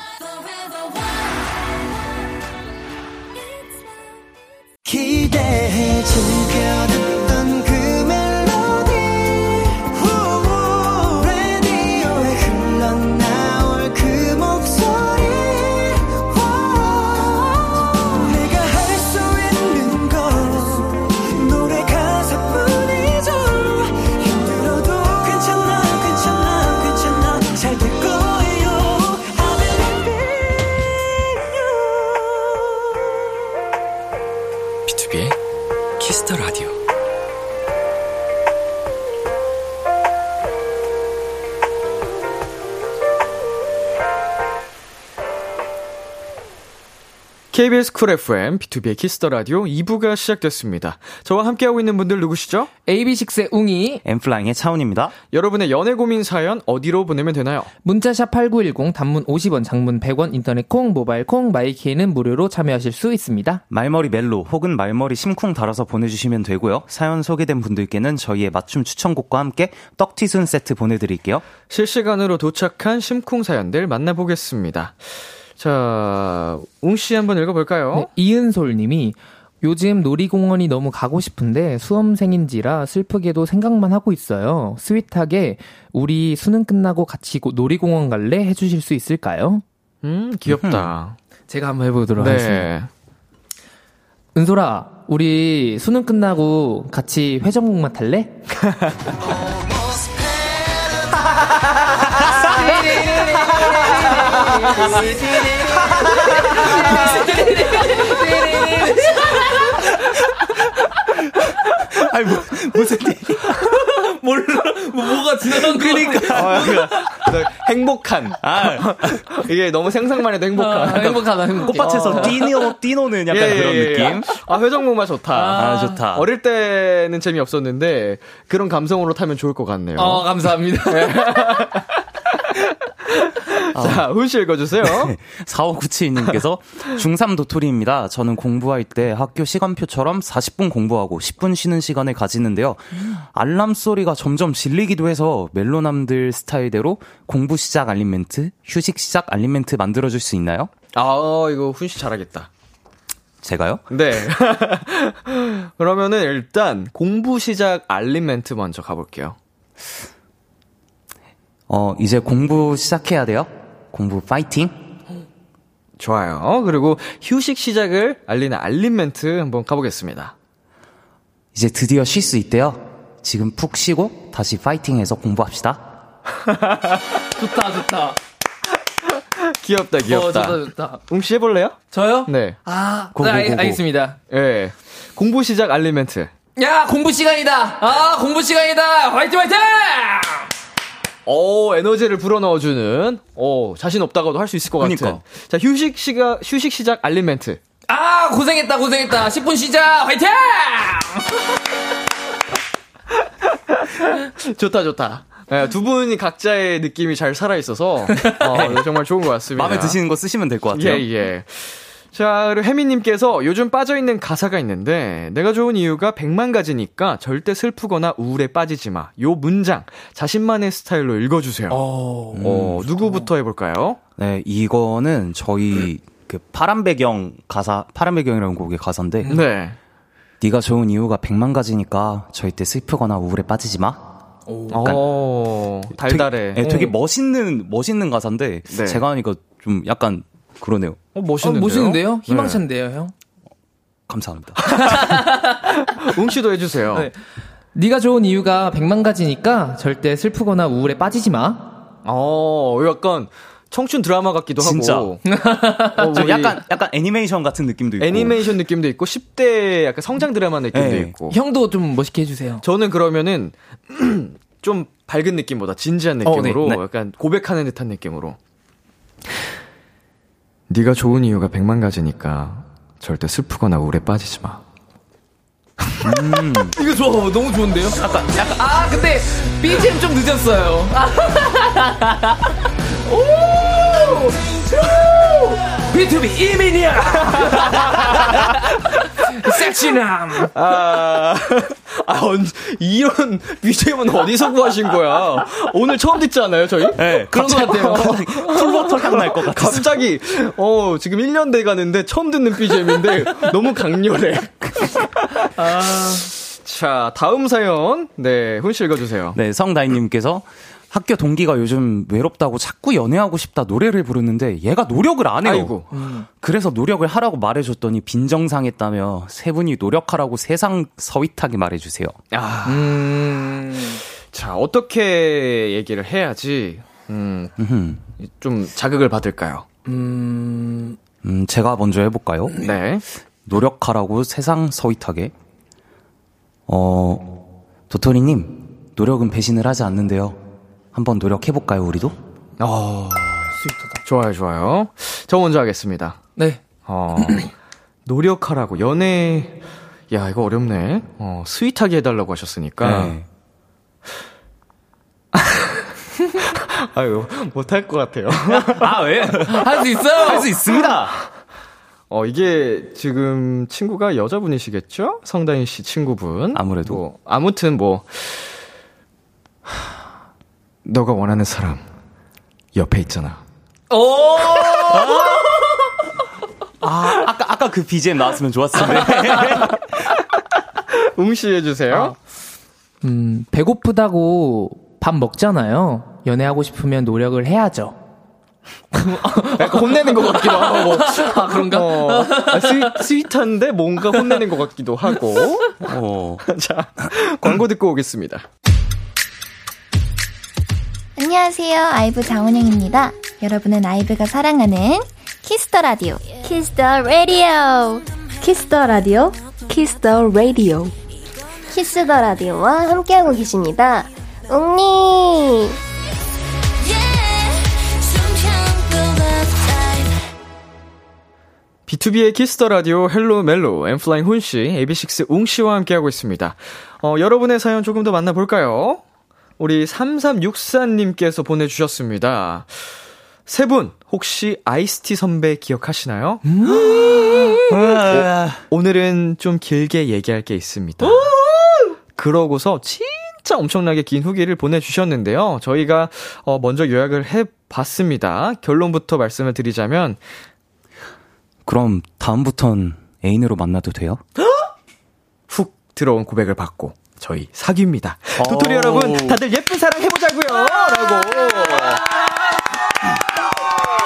KBS 쿨 FM, BTOB의 키스 더 라디오 2부가 시작됐습니다. 저와 함께하고 있는 분들 누구시죠? AB6IX의 웅이. 엔플라잉의 차훈입니다. 여러분의 연애 고민 사연 어디로 보내면 되나요? 문자샵 8910 단문 50원, 장문 100원, 인터넷 콩, 모바일 콩, 마이케이는 무료로 참여하실 수 있습니다. 말머리 멜로 혹은 말머리 심쿵 달아서 보내주시면 되고요. 사연 소개된 분들께는 저희의 맞춤 추천곡과 함께 떡튀순 세트 보내드릴게요. 실시간으로 도착한 심쿵 사연들 만나보겠습니다. 자, 웅씨 한번 읽어볼까요? 네, 이은솔 님이 요즘 놀이공원이 너무 가고 싶은데 수험생인지라 슬프게도 생각만 하고 있어요. 스윗하게 우리 수능 끝나고 같이 고- 놀이공원 갈래? 해주실 수 있을까요? 음, 귀엽다. 제가 한번 해보도록 하겠습니다. 네. 은솔아, 우리 수능 끝나고 같이 회전목마 탈래? 아니, 뭐, 무슨 일. 몰라, 뭐, 뭐가 지나간 거니까. 아, 그, 행복한. 이게 너무 생각만 해도 행복한. 아, 행복하다, 행복해. 꽃밭에서 뛰노, 뛰노는 약간 예, 그런 예, 예. 느낌? 아, 회전목마 좋다. 아, 좋다. 어릴 때는 재미없었는데, 그런 감성으로 타면 좋을 것 같네요. 어, 감사합니다. 자, 훈씨 읽어주세요. 4597님께서 중3 도토리입니다. 저는 공부할 때 학교 시간표처럼 40분 공부하고 10분 쉬는 시간을 가지는데요. 알람 소리가 점점 질리기도 해서 멜로남들 스타일대로 공부 시작 알림 멘트, 휴식 시작 알림 멘트 만들어줄 수 있나요? 아, 이거 훈씨 잘하겠다. 제가요? 네. 그러면은 일단 공부 시작 알림 멘트 먼저 가볼게요. 어, 이제 공부 시작해야 돼요. 공부 파이팅! 좋아요. 그리고 휴식 시작을 알리는 알림 멘트 한번 가보겠습니다. 이제 드디어 쉴 수 있대요. 지금 푹 쉬고 다시 파이팅해서 공부합시다. 좋다, 좋다. 귀엽다, 어, 귀엽다. 좋다, 좋다. 웅씨 해볼래요? 저요? 네. 아, 고, 네, 고, 알. 알겠습니다. 예. 공부 시작 알림 멘트. 야, 공부 시간이다! 아, 공부 시간이다! 화이팅, 화이팅! 오, 에너지를 불어넣어주는, 오, 자신 없다가도 할 수 있을 것 같은. 그니까. 자, 휴식 시각, 휴식 시작 알림 멘트. 아, 고생했다, 고생했다. 10분 쉬자. 화이팅! 좋다, 좋다. 네, 두 분이 각자의 느낌이 잘 살아있어서, 어, 정말 좋은 것 같습니다. 마음에 드시는 거 쓰시면 될 것 같아요. 예, 예. 자, 그리고 혜미님께서 요즘 빠져있는 가사가 있는데, 내가 좋은 이유가 백만 가지니까 절대 슬프거나 우울에 빠지지 마. 요 문장, 자신만의 스타일로 읽어주세요. 어, 누구부터 해볼까요? 네, 이거는 저희 그 파란 배경 가사, 파란 배경이라는 곡의 가사인데, 네. 네가 좋은 이유가 백만 가지니까 절대 슬프거나 우울에 빠지지 마. 어, 달달해. 되게, 네, 되게 멋있는 멋있는 가사인데 네. 제가 하니까 좀 약간 그러네요. 어, 어, 멋있는데요? 멋있는데요? 희망찬데요, 형? 감사합니다. 웅씨도 해주세요. 네. 네가 좋은 이유가 백만 가지니까 절대 슬프거나 우울에 빠지지 마. 어, 약간 청춘 드라마 같기도 진짜. 하고. 어, 좀 약간 약간 애니메이션 같은 느낌도 있고. 애니메이션 느낌도 있고 10대 약간 성장 드라마 느낌도 네. 있고. 형도 좀 멋있게 해 주세요. 저는 그러면은 좀 밝은 느낌보다 진지한 느낌으로 어, 네. 네. 약간 고백하는 듯한 느낌으로. 네가 좋은 이유가 백만 가지니까 절대 슬프거나 우울에 빠지지 마. 이거 좋아, 너무 좋은데요? 약간, 약간, 아, 근데, BGM 좀 늦었어요. 오! B2B 이민이야! 섹시남! 아, 아, 언, 이런 BGM은 어디서 구하신 거야? 오늘 처음 듣지 않아요, 저희? 네, 그런 것 같아요. 풀버터 향날 것 같아. 갑자기, 어, 지금 1년 돼 가는데 처음 듣는 BGM인데 너무 강렬해. 아. 자, 다음 사연. 네, 훈씨 읽어주세요. 네, 성다인님께서 학교 동기가 요즘 외롭다고 자꾸 연애하고 싶다 노래를 부르는데 얘가 노력을 안 해요. 아이고. 그래서 노력을 하라고 말해줬더니 빈정상했다며 세 분이 노력하라고 세상 서윗하게 말해주세요. 아, 음, 자, 어떻게 얘기를 해야지, 음. 좀 자극을 받을까요? 음, 음, 제가 먼저 해볼까요? 네. 노력하라고 세상 서윗하게. 어, 도토리님, 노력은 배신을 하지 않는데요. 한번 노력해볼까요, 우리도? 어, 좋아요, 좋아요. 저 먼저 하겠습니다. 네. 어, 노력하라고, 연애, 야, 이거 어렵네. 어, 스윗하게 해달라고 하셨으니까. 네. 아유, 못할 것 같아요. 아, 왜? 할 수 있어요! 할 수 있습니다! 어, 이게 지금 친구가 여자분이시겠죠? 성다인 씨 친구분. 아무래도. 뭐, 아무튼 뭐, 하, 너가 원하는 사람, 옆에 있잖아. 아, 아까, 아까 그 BGM 나왔으면 좋았을 텐데. 웅씨 해주세요. 음, 배고프다고 밥 먹잖아요. 연애하고 싶으면 노력을 해야죠. 약간 혼내는 것 같기도 하고. 아, 그런가? 어, 아, 스윗, 스윗한데 뭔가 혼내는 것 같기도 하고. 어. 자, 광고 듣고 오겠습니다. 안녕하세요. 아이브 장원영입니다. 여러분은 아이브가 사랑하는 키스터 라디오. 키스터 라디오. 키스터 라디오. 키스터 라디오. 키스터 라디오와 함께하고 계십니다. 웅니. BTOB의 키스 더 라디오 헬로 멜로 엔플라잉 훈 씨, AB6IX 웅 씨와 함께하고 있습니다. 어, 여러분의 사연 조금 더 만나볼까요? 우리 3364님께서 보내주셨습니다. 세 분, 혹시 아이스티 선배 기억하시나요? 오, 오늘은 좀 길게 얘기할 게 있습니다. 그러고서 진짜 엄청나게 긴 후기를 보내주셨는데요. 저희가 어, 먼저 요약을 해봤습니다. 결론부터 말씀을 드리자면 그럼 다음부턴 애인으로 만나도 돼요? 훅 들어온 고백을 받고 저희 사귀입니다. 도토리 여러분 다들 예쁜 사랑 해보자고요. 라고.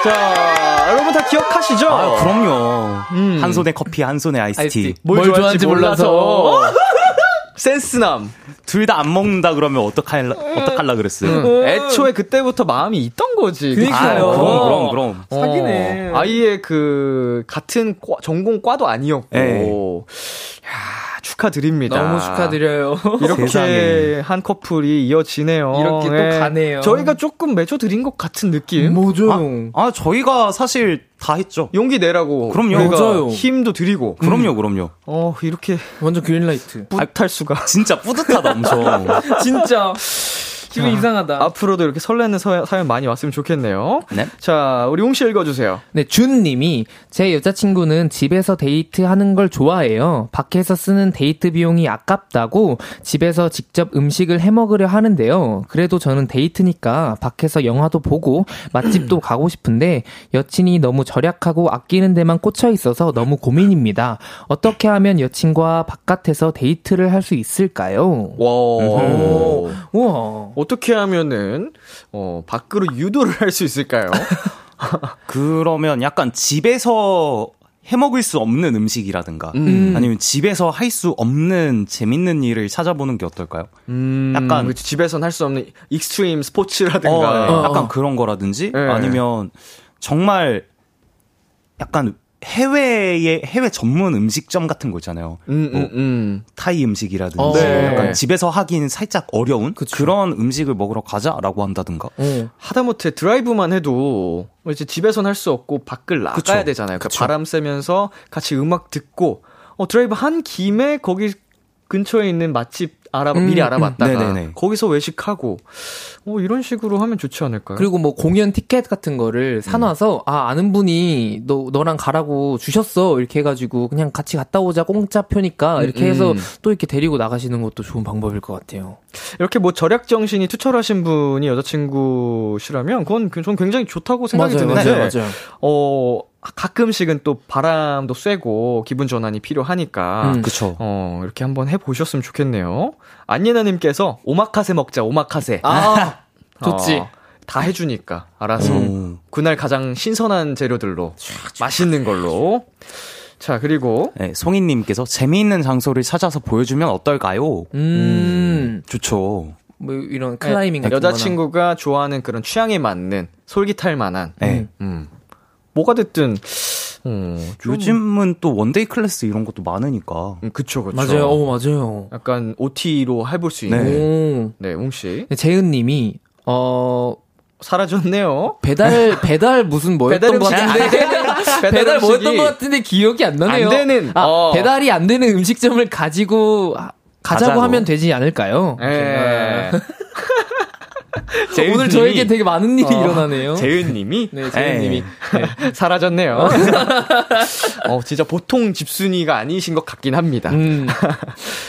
자 여러분 다 기억하시죠? 아, 그럼요. 음. 한 손에 커피, 한 손에 아이스티. 아이스티. 뭘, 뭘 좋아하는지 몰라서. 센스남. 둘 다 안 먹는다 그러면 어떡할라, 어떡할라 그랬어요? 애초에 그때부터 마음이 있던 거지. 그니까요. 아, 그럼, 그럼, 그럼. 어, 아예 그 같은 과- 전공 과도 아니었고 네. 야, 축하드립니다. 너무 축하드려요. 이렇게 세상에. 한 커플이 이어지네요. 이렇게 또 예. 가네요. 저희가 조금 맺어드린 것 같은 느낌. 뭐죠? 아, 저희가 사실 다 했죠. 용기 내라고. 그럼요. 맞아요. 힘도 드리고. 그럼요, 그럼요. 어, 이렇게 완전 그린라이트. 뿌듯할 수가. 진짜 뿌듯하다, 엄청. 진짜 기분 이상하다. 앞으로도 이렇게 설레는 서- 사연 많이 왔으면 좋겠네요. 네. 자, 우리 용씨 읽어주세요. 네, 준님이 제 여자친구는 집에서 데이트하는 걸 좋아해요. 밖에서 쓰는 데이트 비용이 아깝다고 집에서 직접 음식을 해 먹으려 하는데요. 그래도 저는 데이트니까 밖에서 영화도 보고 맛집도 가고 싶은데 여친이 너무 절약하고 아끼는 데만 꽂혀 있어서 너무 고민입니다. 어떻게 하면 여친과 바깥에서 데이트를 할 수 있을까요? 와. 우와. 어떻게 하면은, 어, 밖으로 유도를 할 수 있을까요? 그러면 약간 집에서 해 먹을 수 없는 음식이라든가 음. 아니면 집에서 할 수 없는 재밌는 일을 찾아보는 게 어떨까요? 음, 약간- 그치, 집에선 할 수 없는 extreme 어, 스포츠라든가. 네. 어, 약간 어. 그런 거라든지 네. 아니면 정말 약간 해외의 해외 전문 음식점 같은 거 있잖아요. 음, 뭐 음, 음. 타이 음식이라든지 어. 네. 약간 집에서 하기는 살짝 어려운 그쵸. 그런 음식을 먹으러 가자라고 한다든가. 어. 하다못해 드라이브만 해도 이제 집에선 할 수 없고 밖을 나가야 그쵸. 되잖아요. 그러니까 바람 쐬면서 같이 음악 듣고 어 드라이브 한 김에 거기 근처에 있는 맛집 알아 음, 미리 음. 알아봤다가 네네네. 거기서 외식하고 어 이런 식으로 하면 좋지 않을까요? 그리고 뭐 공연 티켓 같은 거를 음. 사놔서 아 아는 분이 너 너랑 가라고 주셨어 이렇게 해가지고 그냥 같이 갔다 오자 공짜 표니까 이렇게 음, 해서 음. 또 이렇게 데리고 나가시는 것도 좋은 방법일 것 같아요. 이렇게 뭐 절약 정신이 투철하신 분이 여자친구시라면 그건 전 굉장히 좋다고 생각이 드는데 맞아요. 어 가끔씩은 또 바람도 쐬고 기분 전환이 필요하니까 음. 그쵸. 어, 이렇게 한번 해 보셨으면 좋겠네요. 안예나 님께서 오마카세 먹자, 오마카세. 아 좋지. 어, 다 해 주니까, 알아서. 음. 그날 가장 신선한 재료들로, 맛있는 걸로. 자, 그리고, 네, 송이 님께서 재미있는 장소를 찾아서 보여주면 어떨까요? 음, 좋죠. 뭐 이런 클라이밍 같은 여자친구가 좋아하는 그런 취향에 맞는, 솔깃할 만한, 네. 음, 뭐가 됐든, 어, 좀- 요즘은 또 one-day class 이런 것도 많으니까. 음, 그쵸, 그쵸. 맞아요. 어 맞아요. 약간 OT로 해볼 수 있는. 네. 오. 네, 웅씨. 재은님이 어 사라졌네요. 배달 배달 무슨 뭐였던 배달 것 같은데 안 되는- 배달, 배달 뭐였던 것 같은데 기억이 안 나네요. 안 되는, 아, 어. 배달이 안 되는 음식점을 가지고 하- 가자고, 가자고. 하면 되지 않을까요? 예. 오늘 저에게 되게 많은 일이 어. 일어나네요. 재은님이 네, 재은님이 사라졌네요. 어, 진짜 보통 집순이가 아니신 것 같긴 합니다. 음,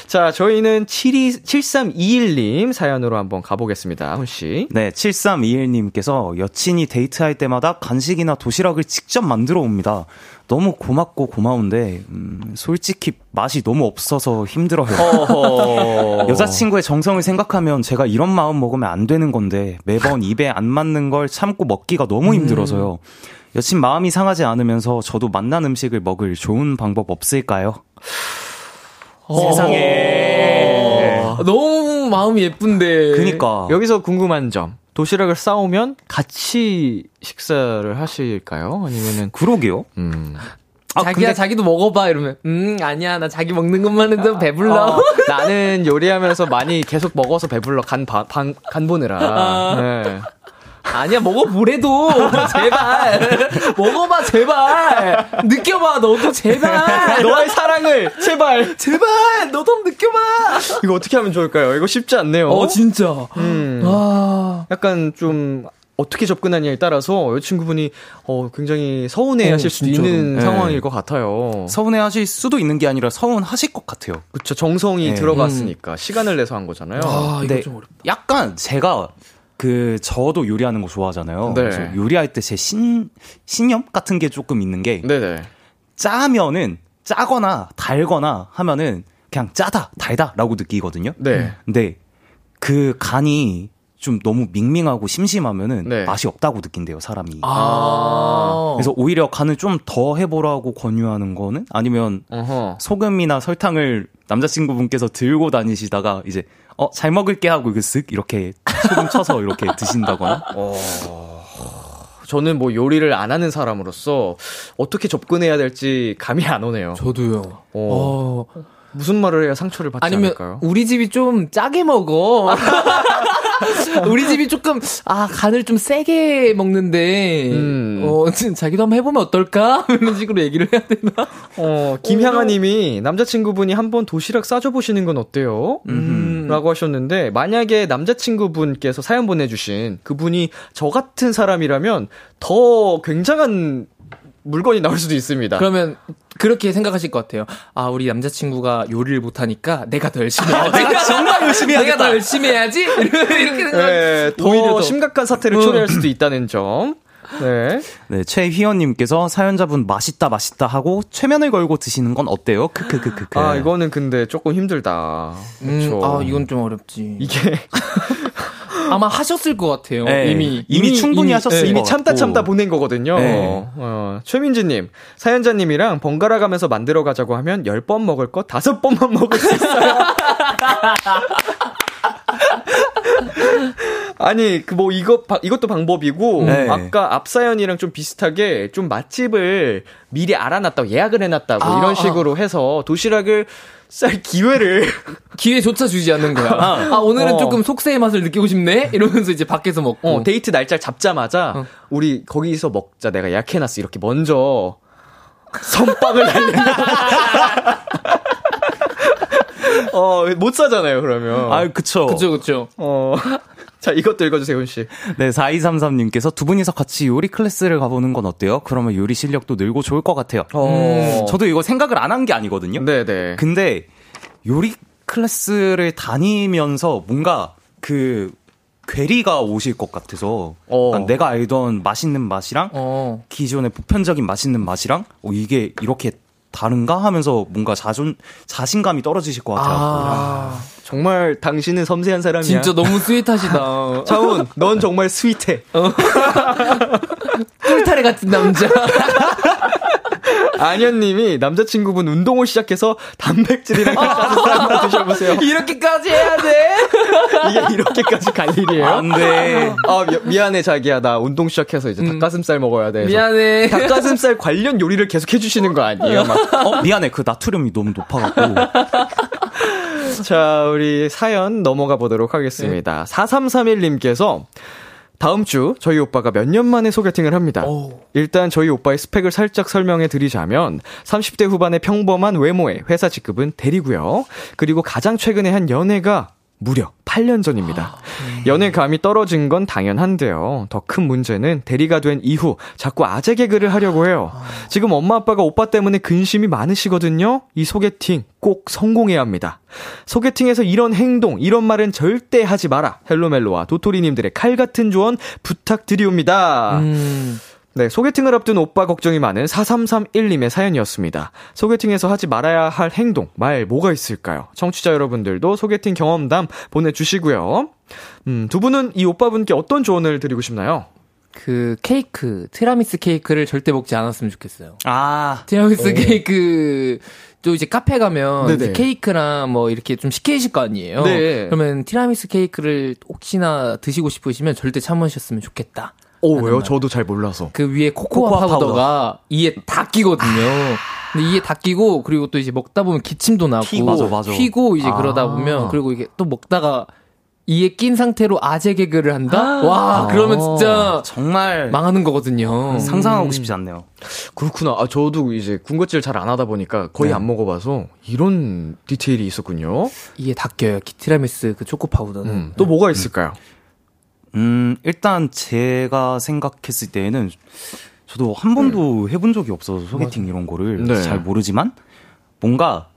자, 저희는 72, 7321님 사연으로 한번 가보겠습니다. 훈씨. 네, 7321님께서 여친이 데이트할 때마다 간식이나 도시락을 직접 만들어 옵니다. 너무 고맙고 고마운데, 음, 솔직히 맛이 너무 없어서 힘들어요. 여자친구의 정성을 생각하면 제가 이런 마음 먹으면 안 되는 건데 매번 입에 안 맞는 걸 참고 먹기가 너무 힘들어서요. 여친 마음이 상하지 않으면서 저도 맛난 음식을 먹을 좋은 방법 없을까요? 세상에. 너무 마음이 예쁜데. 그니까. 여기서 궁금한 점. 도시락을 싸오면 같이 식사를 하실까요? 아니면은, 그러게요. 음. 아, 자기야 근데- 자기도 먹어봐 이러면 음 아니야 나 자기 먹는 것만 해도 배불러. 어, 나는 요리하면서 많이 계속 먹어서 배불러 간, 바, 반, 간 보느라. 아. 네. 아니야 먹어보래도 제발 먹어봐 제발 느껴봐 너도 제발 너의 사랑을, 제발! 제발 너도 느껴봐. 이거 어떻게 하면 좋을까요? 이거 쉽지 않네요. 어 진짜. 음. 아 약간 좀 어떻게 접근하냐에 따라서 여자친구분이 어 굉장히 서운해 하실 어, 수도 진짜로. 있는 네. 상황일 것 같아요. 서운해 하실 수도 있는 게 아니라 서운하실 것 같아요. 그쵸 정성이 네. 들어갔으니까 시간을 내서 한 거잖아요. 아, 이거 근데 좀 어렵다. 약간 제가 그 저도 요리하는 거 좋아하잖아요. 네. 그래서 요리할 때 제 신 신념 같은 게 조금 있는 게 네네. 짜면은 짜거나 달거나 하면은 그냥 짜다 달다라고 느끼거든요. 네. 근데 그 간이 좀 너무 밍밍하고 심심하면은 네. 맛이 없다고 느낀대요 사람이. 아. 그래서 오히려 간을 좀 더 해보라고 권유하는 거는 아니면 어허. 소금이나 설탕을 남자친구분께서 들고 다니시다가 이제 어 잘 먹을게 하고 이렇게 쓱 이렇게 소금 쳐서 이렇게 드신다거나 어. 저는 뭐 요리를 안 하는 사람으로서 어떻게 접근해야 될지 감이 안 오네요. 저도요. 어. 무슨 말을 해야 상처를 받지 아니면 않을까요? 우리 집이 좀 짜게 먹어. 우리 집이 조금 아 간을 좀 세게 먹는데 음. 어 자기도 한번 해보면 어떨까 이런 식으로 얘기를 해야 되나? 어, 김향아님이 남자친구분이 한번 도시락 싸줘 보시는 건 어때요? 음. 라고 하셨는데 만약에 남자친구분께서 사연 보내주신 그분이 저 같은 사람이라면 더 굉장한 물건이 나올 수도 있습니다. 그러면 그렇게 생각하실 것 같아요. 아 우리 남자친구가 요리를 못하니까 내가 더 열심히 해야지. 내가 정말 열심히 내가 더 열심히 해야지. 이렇게 생각. 네, 더. 심각한 사태를 어. 초래할 수도 있다는 점. 네. 네, 최희원님께서 사연자분 맛있다 맛있다 하고 최면을 걸고 드시는 건 어때요? 크크크크크. 아, 이거는 근데 조금 힘들다. 음, 그렇죠. 아 이건 좀 어렵지. 이게 아마 하셨을 것 같아요. 네, 이미 이미 충분히 하셨을 이미 것 참다. 참다 보낸 거거든요. 네. 어, 최민지님, 사연자님이랑 번갈아 가면서 만들어 가자고 하면 10번 먹을 거 5번만 먹을 수 있어요. 아니, 그뭐 바- 이것도 방법이고 네. 아까 앞 사연이랑 좀 비슷하게 좀 맛집을 미리 알아놨다고 예약을 해놨다고 아, 이런 식으로 해서 도시락을 쌀 기회를 기회조차 주지 않는 거야. 아, 오늘은 어. 조금 속세의 맛을 느끼고 싶네? 이러면서 이제 밖에서 먹고. 어, 데이트 날짜 잡자마자 어. 우리 거기서 먹자 내가 예약해놨어 이렇게 먼저 선빵을 날리는 어못 사잖아요 그러면 아, 그쵸. 그쵸, 그쵸. 어. 자 이것도 읽어주세요 훈씨 네, 4233님께서 두 분이서 같이 요리 class를 가보는 건 어때요? 그러면 요리 실력도 늘고 좋을 것 같아요. 어. 저도 이거 생각을 안 한 게 아니거든요. 네네 근데 요리 class를 다니면서 뭔가 그 괴리가 오실 것 같아서 어. 약간 내가 알던 맛있는 맛이랑 어. 기존의 보편적인 맛있는 맛이랑 어, 이게 이렇게 다른가 하면서 뭔가 자존 자신감이 떨어지실 것 같아요. 아, 정말 당신은 섬세한 사람이야 진짜 너무 sweet하시다. 차훈 넌 정말 스윗해 꿀타래 같은 남자. 안현님이 남자친구분 운동을 시작해서 단백질이랑 닭가슴살만 드셔보세요 이렇게까지 해야 돼? 이게 이렇게까지 갈 일이에요? 안 돼. 아, 미, 미안해, 자기야. 나 운동 시작해서 이제 닭가슴살 먹어야 돼. 미안해. 닭가슴살 관련 요리를 계속 해주시는 거 아니에요? 막. 어, 미안해. 그 나트륨이 너무 높아갖고. 자, 우리 사연 넘어가 보도록 하겠습니다. 4331님께서 다음 주 저희 오빠가 몇 년 만에 소개팅을 합니다. 일단 저희 오빠의 스펙을 살짝 설명해 드리자면 30대 후반의 평범한 외모에 회사 직급은 대리고요. 그리고 가장 최근에 한 연애가 무려 8년 전입니다. 연애 감이 떨어진 건 당연한데요. 더 큰 문제는 대리가 된 이후 자꾸 아재 개그를 하려고 해요. 지금 엄마 아빠가 오빠 때문에 근심이 많으시거든요. 이 소개팅 꼭 성공해야 합니다. 소개팅에서 이런 행동, 이런 말은 절대 하지 마라. 헬로멜로와 도토리님들의 칼 같은 조언 부탁드리옵니다. 음. 네, 소개팅을 앞둔 오빠 걱정이 많은 4331님의 사연이었습니다. 소개팅에서 하지 말아야 할 행동, 말 뭐가 있을까요? 청취자 여러분들도 소개팅 경험담 보내주시고요. 음, 두 분은 이 오빠분께 어떤 조언을 드리고 싶나요? 그 케이크, 티라미스 케이크를 절대 먹지 않았으면 좋겠어요. 아, 티라미스 케이크, 또 이제 카페 가면. 이제 케이크랑 뭐 이렇게 좀 시키실 거 아니에요? 네. 그러면 티라미스 케이크를 혹시나 드시고 싶으시면 절대 참으셨으면 좋겠다. 오, 하는 왜요? 말. 저도 잘 몰라서. 그 위에 코코아, 코코아 파우더가 이에 다 끼거든요. 근데 이에 다 끼고 그리고 또 이제 먹다 보면 기침도 나고 튀고. 맞아, 맞아. 휘고 이제 아. 그러다 보면 그리고 이게 또 먹다가 이에 낀 상태로 아재 개그를 한다? 와, 그러면 진짜 정말 망하는 거거든요. 상상하고 싶지 않네요. 그렇구나. 아, 저도 이제 군것질 잘 안 하다 보니까 거의 네. 안 먹어봐서 이런 디테일이 있었군요. 이에 다 껴요. 기- 티라미스 그 초코 파우더는. 음, 또 뭐가 있을까요? 음, 일단 제가 생각했을 때에는 저도 한 번도 해본 적이 없어서 소개팅 이런 거를 네. 잘 모르지만 뭔가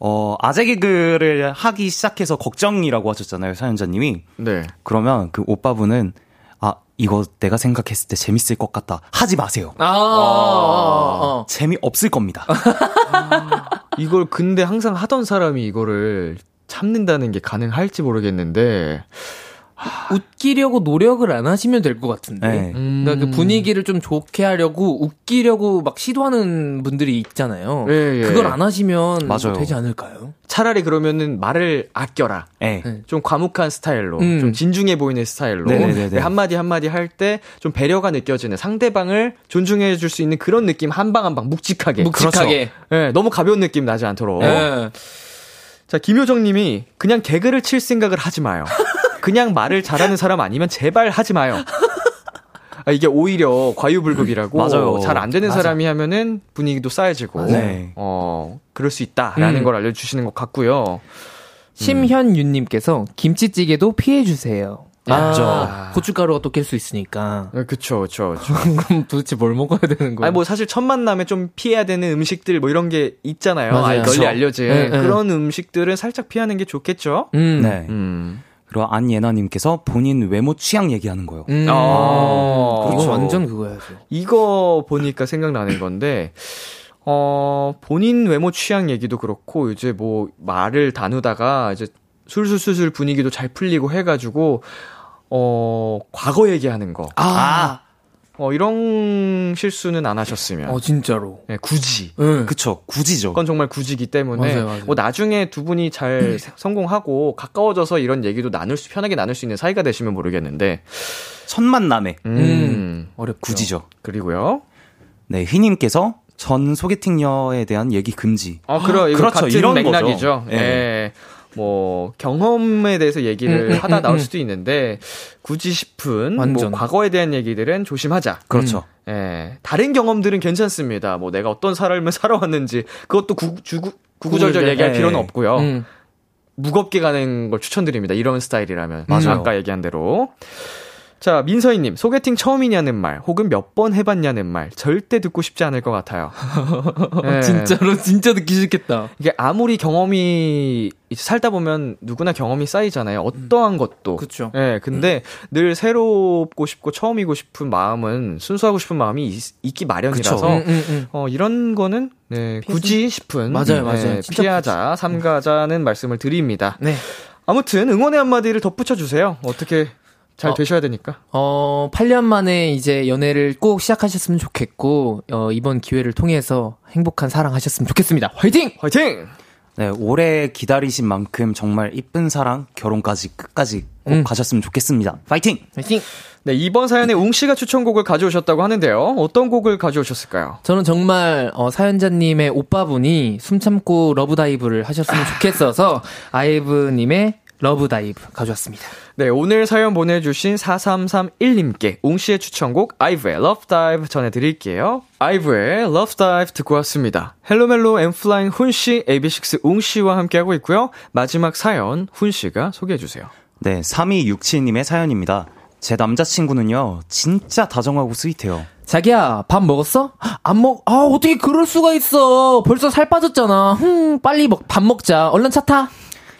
어, 아재 개그를 하기 시작해서 걱정이라고 하셨잖아요, 사연자님이. 네. 그러면 그 오빠분은 아, 이거 내가 생각했을 때 재밌을 것 같다. 하지 마세요. 아, 아, 아, 아. 재미없을 겁니다. 이걸 근데 항상 하던 사람이 이거를 참는다는 게 가능할지 모르겠는데, 웃기려고 노력을 안 하시면 될 것 같은데. 네. 그러니까 그 분위기를 좀 좋게 하려고 웃기려고 막 시도하는 분들이 있잖아요. 예, 예. 그걸 안 하시면 맞아요. 되지 않을까요? 차라리 그러면은 말을 아껴라. 네. 네. 좀 과묵한 스타일로, 음. 좀 진중해 보이는 스타일로, 네네네네. 네, 한마디 한마디 할 때 좀 배려가 느껴지는 상대방을 존중해 줄 수 있는 그런 느낌 한 방 한방 묵직하게. 묵직하게. 그렇죠. 네, 너무 가벼운 느낌 나지 않도록. 예. 자, 김효정 님이 그냥 개그를 칠 생각을 하지 마요. 그냥 말을 잘하는 사람 아니면 제발 하지 마요. 아, 이게 오히려 과유불급이라고 맞아요. 잘 안 되는 맞아. 사람이 하면은 분위기도 쌓여지고 네. 어 그럴 수 있다라는 음. 걸 알려주시는 것 같고요. 심현윤님께서 김치찌개도 피해 주세요. 맞죠. 아, 고춧가루가 또낄수 있으니까. 어, 그쵸, 그쵸, 그쵸. 그럼 도대체 뭘 먹어야 되는 거예요? 아니 뭐 사실 첫 만남에 좀 피해야 되는 음식들 뭐 이런 게 있잖아요. 맞아요. 아, 널리. 알려진 네, 네. 그런 음식들은 살짝 피하는 게 좋겠죠. 음. 네. 음. 그리고 안예나님께서 본인 외모 취향 얘기하는 거요. 음. 아, 그거 그렇죠. 완전 그거야죠. 이거 보니까 생각나는 건데, 어, 본인 외모 취향 얘기도 그렇고, 이제 뭐, 말을 다누다가, 이제 술술술술 분위기도 잘 풀리고 해가지고, 어, 과거 얘기하는 거. 아, 어, 이런 실수는 안 하셨으면. 어 진짜로. 네, 굳이. 응. 그쵸. 굳이죠. 그건 정말 굳이기 때문에 맞아요, 맞아요. 뭐 나중에 두 분이 잘 성공하고 가까워져서 이런 얘기도 나눌 수 편하게 나눌 수 있는 사이가 되시면 모르겠는데 첫 만남에 음, 어렵죠. 굳이죠. 그리고요 네, 휘님께서 전 소개팅녀에 대한 얘기 금지. 아, 그러, 그렇죠. 같은 이런 맥락이죠. 거죠. 예. 예. 뭐, 경험에 대해서 얘기를 음, 음, 하다 음, 나올 음. 수도 있는데, 굳이 싶은, 뭐, 완전. 과거에 대한 얘기들은 조심하자. 그렇죠. 예. 다른 경험들은 괜찮습니다. 뭐, 내가 어떤 삶을 살아왔는지, 그것도 구, 주구, 구구절절 얘기할 예. 필요는 없고요. 음. 무겁게 가는 걸 추천드립니다. 이런 스타일이라면. 맞아요. 아까 얘기한 대로. 자, 민서희님, 소개팅 처음이냐는 말, 혹은 몇 번 해봤냐는 말, 절대 듣고 싶지 않을 것 같아요. 예. 진짜로 진짜 듣기 싫겠다. 이게 아무리 경험이 이제 살다 보면 누구나 경험이 쌓이잖아요. 어떠한 것도. 그쵸. 예, 근데 늘 새롭고 싶고 처음이고 싶은 마음은 순수하고 싶은 마음이 있, 기 마련이라서. 음, 음, 음. 어, 이런 거는 네, 굳이 싶은 맞아요, 맞아요. 예, 진짜 피하자, 삼가자는 말씀을 드립니다. 네. 아무튼 응원의 한마디를 덧붙여 주세요. 어떻게 잘 어. 되셔야 되니까. 어, 8년 만에 이제 연애를 꼭 시작하셨으면 좋겠고, 어, 이번 기회를 통해서 행복한 사랑 하셨으면 좋겠습니다. 화이팅! 화이팅! 네, 오래 기다리신 만큼 정말 이쁜 사랑, 결혼까지 끝까지 꼭 음. 가셨으면 좋겠습니다. 파이팅! 화이팅! 네, 이번 사연에 웅 씨가 추천곡을 가져오셨다고 하는데요. 어떤 곡을 가져오셨을까요? 저는 정말 어, 사연자님의 오빠분이 숨 참고 Love Dive를 하셨으면 좋겠어서 아이브님의 Love Dive 가져왔습니다. 네, 오늘 사연 보내주신 4331님께 웅씨의 추천곡 아이브의 Love Dive 전해드릴게요. 아이브의 Love Dive 듣고 왔습니다. 헬로멜로 엔플라잉 훈씨, AB6IX 웅씨와 함께하고 있고요. 마지막 사연 훈씨가 소개해주세요. 네, 3267님의 사연입니다. 제 남자친구는요, 진짜 다정하고 스윗해요. 자기야, 밥 먹었어? 안 먹, 아, 어떻게 그럴 수가 있어. 벌써 살 빠졌잖아. 흠, 빨리 먹, 밥 먹자. 얼른 차 타.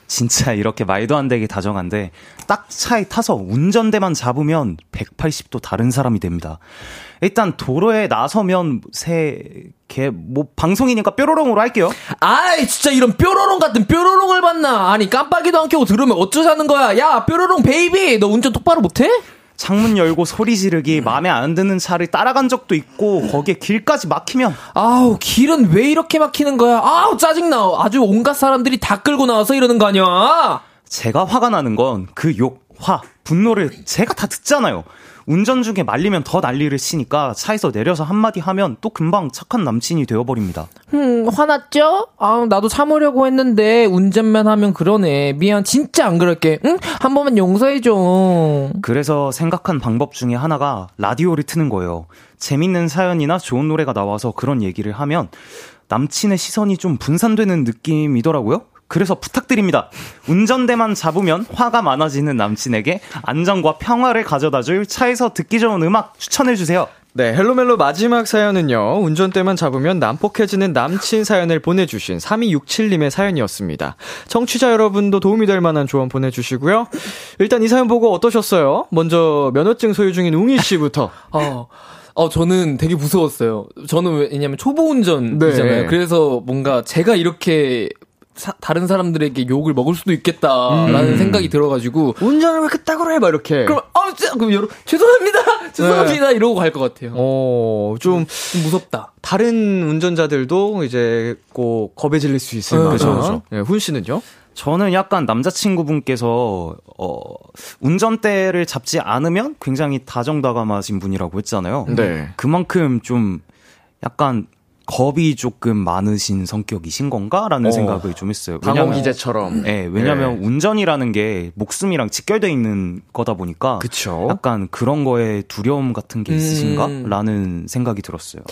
진짜 이렇게 말도 안 되게 다정한데, 딱 차에 타서 운전대만 잡으면 180도 다른 사람이 됩니다. 일단 도로에 나서면 새, 개, 뭐, 방송이니까 뾰로롱으로 할게요. 아이, 진짜 이런 뾰로롱 같은 뾰로롱을 봤나? 아니, 깜빡이도 안 켜고 들으면 어쩌자는 거야? 야, 뾰로롱 baby! 너 운전 똑바로 못해? 창문 열고 소리 지르기, 마음에 안 드는 차를 따라간 적도 있고, 거기에 길까지 막히면, 아우, 길은 왜 이렇게 막히는 거야? 아우, 짜증나. 아주 온갖 사람들이 다 끌고 나와서 이러는 거 아니야? 제가 화가 나는 건 그 욕, 화, 분노를 제가 다 듣잖아요. 운전 중에 말리면 더 난리를 치니까 차에서 내려서 한마디 하면 또 금방 착한 남친이 되어버립니다. 음, 화났죠? 아, 나도 참으려고 했는데 운전만 하면 그러네. 미안, 진짜 안 그럴게. 응? 한 번만 용서해줘. 그래서 생각한 방법 중에 하나가 라디오를 트는 거예요. 재밌는 사연이나 좋은 노래가 나와서 그런 얘기를 하면 남친의 시선이 좀 분산되는 느낌이더라고요. 그래서 부탁드립니다. 운전대만 잡으면 화가 많아지는 남친에게 안정과 평화를 가져다 줄 차에서 듣기 좋은 음악 추천해 주세요. 네, 헬로멜로 마지막 사연은요, 운전대만 잡으면 난폭해지는 남친 사연을 보내주신 3267님의 사연이었습니다. 청취자 여러분도 도움이 될 만한 조언 보내주시고요. 일단 이 사연 보고 어떠셨어요? 먼저 면허증 소유 중인 웅이 씨부터. 어, 어, 저는 되게 무서웠어요. 저는 왜냐면 초보 운전이잖아요. 네. 그래서 뭔가 제가 이렇게 사- 다른 사람들에게 욕을 먹을 수도 있겠다라는 생각이 들어가지고 운전을 왜 그따구로 해? 막 이렇게. 그럼 아 그럼 여러분 죄송합니다 죄송합니다 이러고 갈 것 같아요. 어, 좀, 좀 무섭다. 다른 운전자들도 이제 꼭 겁에 질릴 수 있을 어, 만한. 그죠, 그죠. 예, 훈 씨는요? 저는 약간 남자친구분께서 어 운전대를 잡지 않으면 굉장히 다정다감하신 분이라고 했잖아요. 네. 그만큼 좀 약간 겁이 조금 많으신 성격이신 건가라는 어. 생각을 좀 했어요. 방어 기제처럼. 네, 왜냐면 네. 운전이라는 게 목숨이랑 직결돼 있는 거다 보니까 그쵸. 약간 그런 거에 두려움 같은 게 음. 있으신가라는 생각이 들었어요.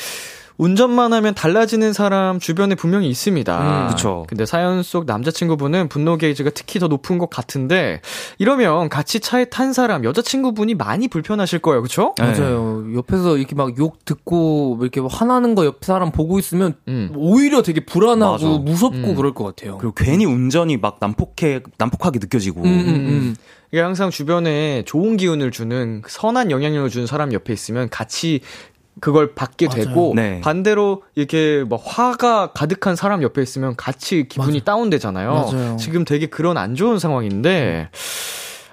운전만 하면 달라지는 사람 주변에 분명히 있습니다. 음, 그쵸. 근데 사연 속 남자친구분은 분노 게이지가 특히 더 높은 것 같은데 이러면 같이 차에 탄 사람 여자친구분이 많이 불편하실 거예요, 그렇죠? 네. 맞아요. 옆에서 이렇게 막 욕 듣고 이렇게 화나는 거 옆 사람 보고 있으면 음. 오히려 되게 불안하고 맞아. 무섭고 음. 그럴 것 같아요. 그리고 괜히 운전이 막 난폭해 난폭하게 느껴지고 음, 음, 음. 이게 항상 주변에 좋은 기운을 주는 선한 영향력을 주는 사람 옆에 있으면 같이 그걸 받게 맞아요. 되고 네. 반대로 이렇게 막 화가 가득한 사람 옆에 있으면 같이 기분이 맞아요. 다운되잖아요. 맞아요. 지금 되게 그런 안 좋은 상황인데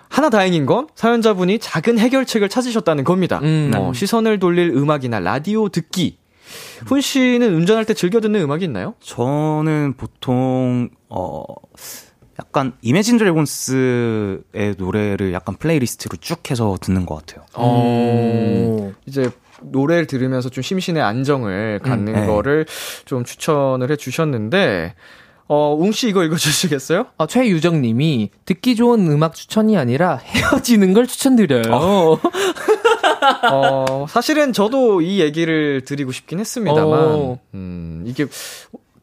하나 다행인 건 사연자분이 작은 해결책을 찾으셨다는 겁니다. 음. 어, 시선을 돌릴 음악이나 라디오 듣기. 훈 씨는 운전할 때 즐겨 듣는 음악이 있나요? 저는 보통 어 약간 이매진 드래곤스의 노래를 약간 playlist로 쭉 해서 듣는 것 같아요. 오. 이제 노래를 들으면서 좀 심신의 안정을 갖는 네. 거를 좀 추천을 해 주셨는데 어, 웅씨 이거 읽어 주시겠어요? 아, 최유정 님이 듣기 좋은 음악 추천이 아니라 헤어지는 걸 추천드려요. 어, 사실은 저도 이 얘기를 드리고 싶긴 했습니다만 어. 음, 이게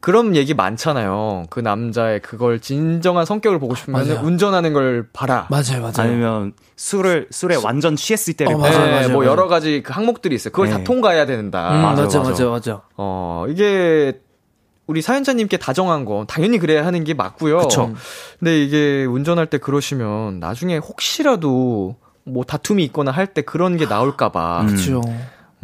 그런 얘기 많잖아요. 그 남자의 그걸 진정한 성격을 보고 싶으면. 운전하는 걸 봐라. 맞아요, 맞아요. 아니면 술을 술에 완전 취했을 때를 어. 맞아요, 네, 맞아요, 뭐 맞아요. 여러 가지 그 항목들이 있어요. 그걸 다 네. 통과해야 된다. 음, 맞아요, 맞아, 맞아. 맞아, 맞아. 어, 이게 우리 사연자님께 다정한 건 당연히 그래야 하는 게 맞고요. 그쵸. 근데 이게 운전할 때 그러시면 나중에 혹시라도 뭐 다툼이 있거나 할 때 그런 게 나올까봐 음. 그렇죠.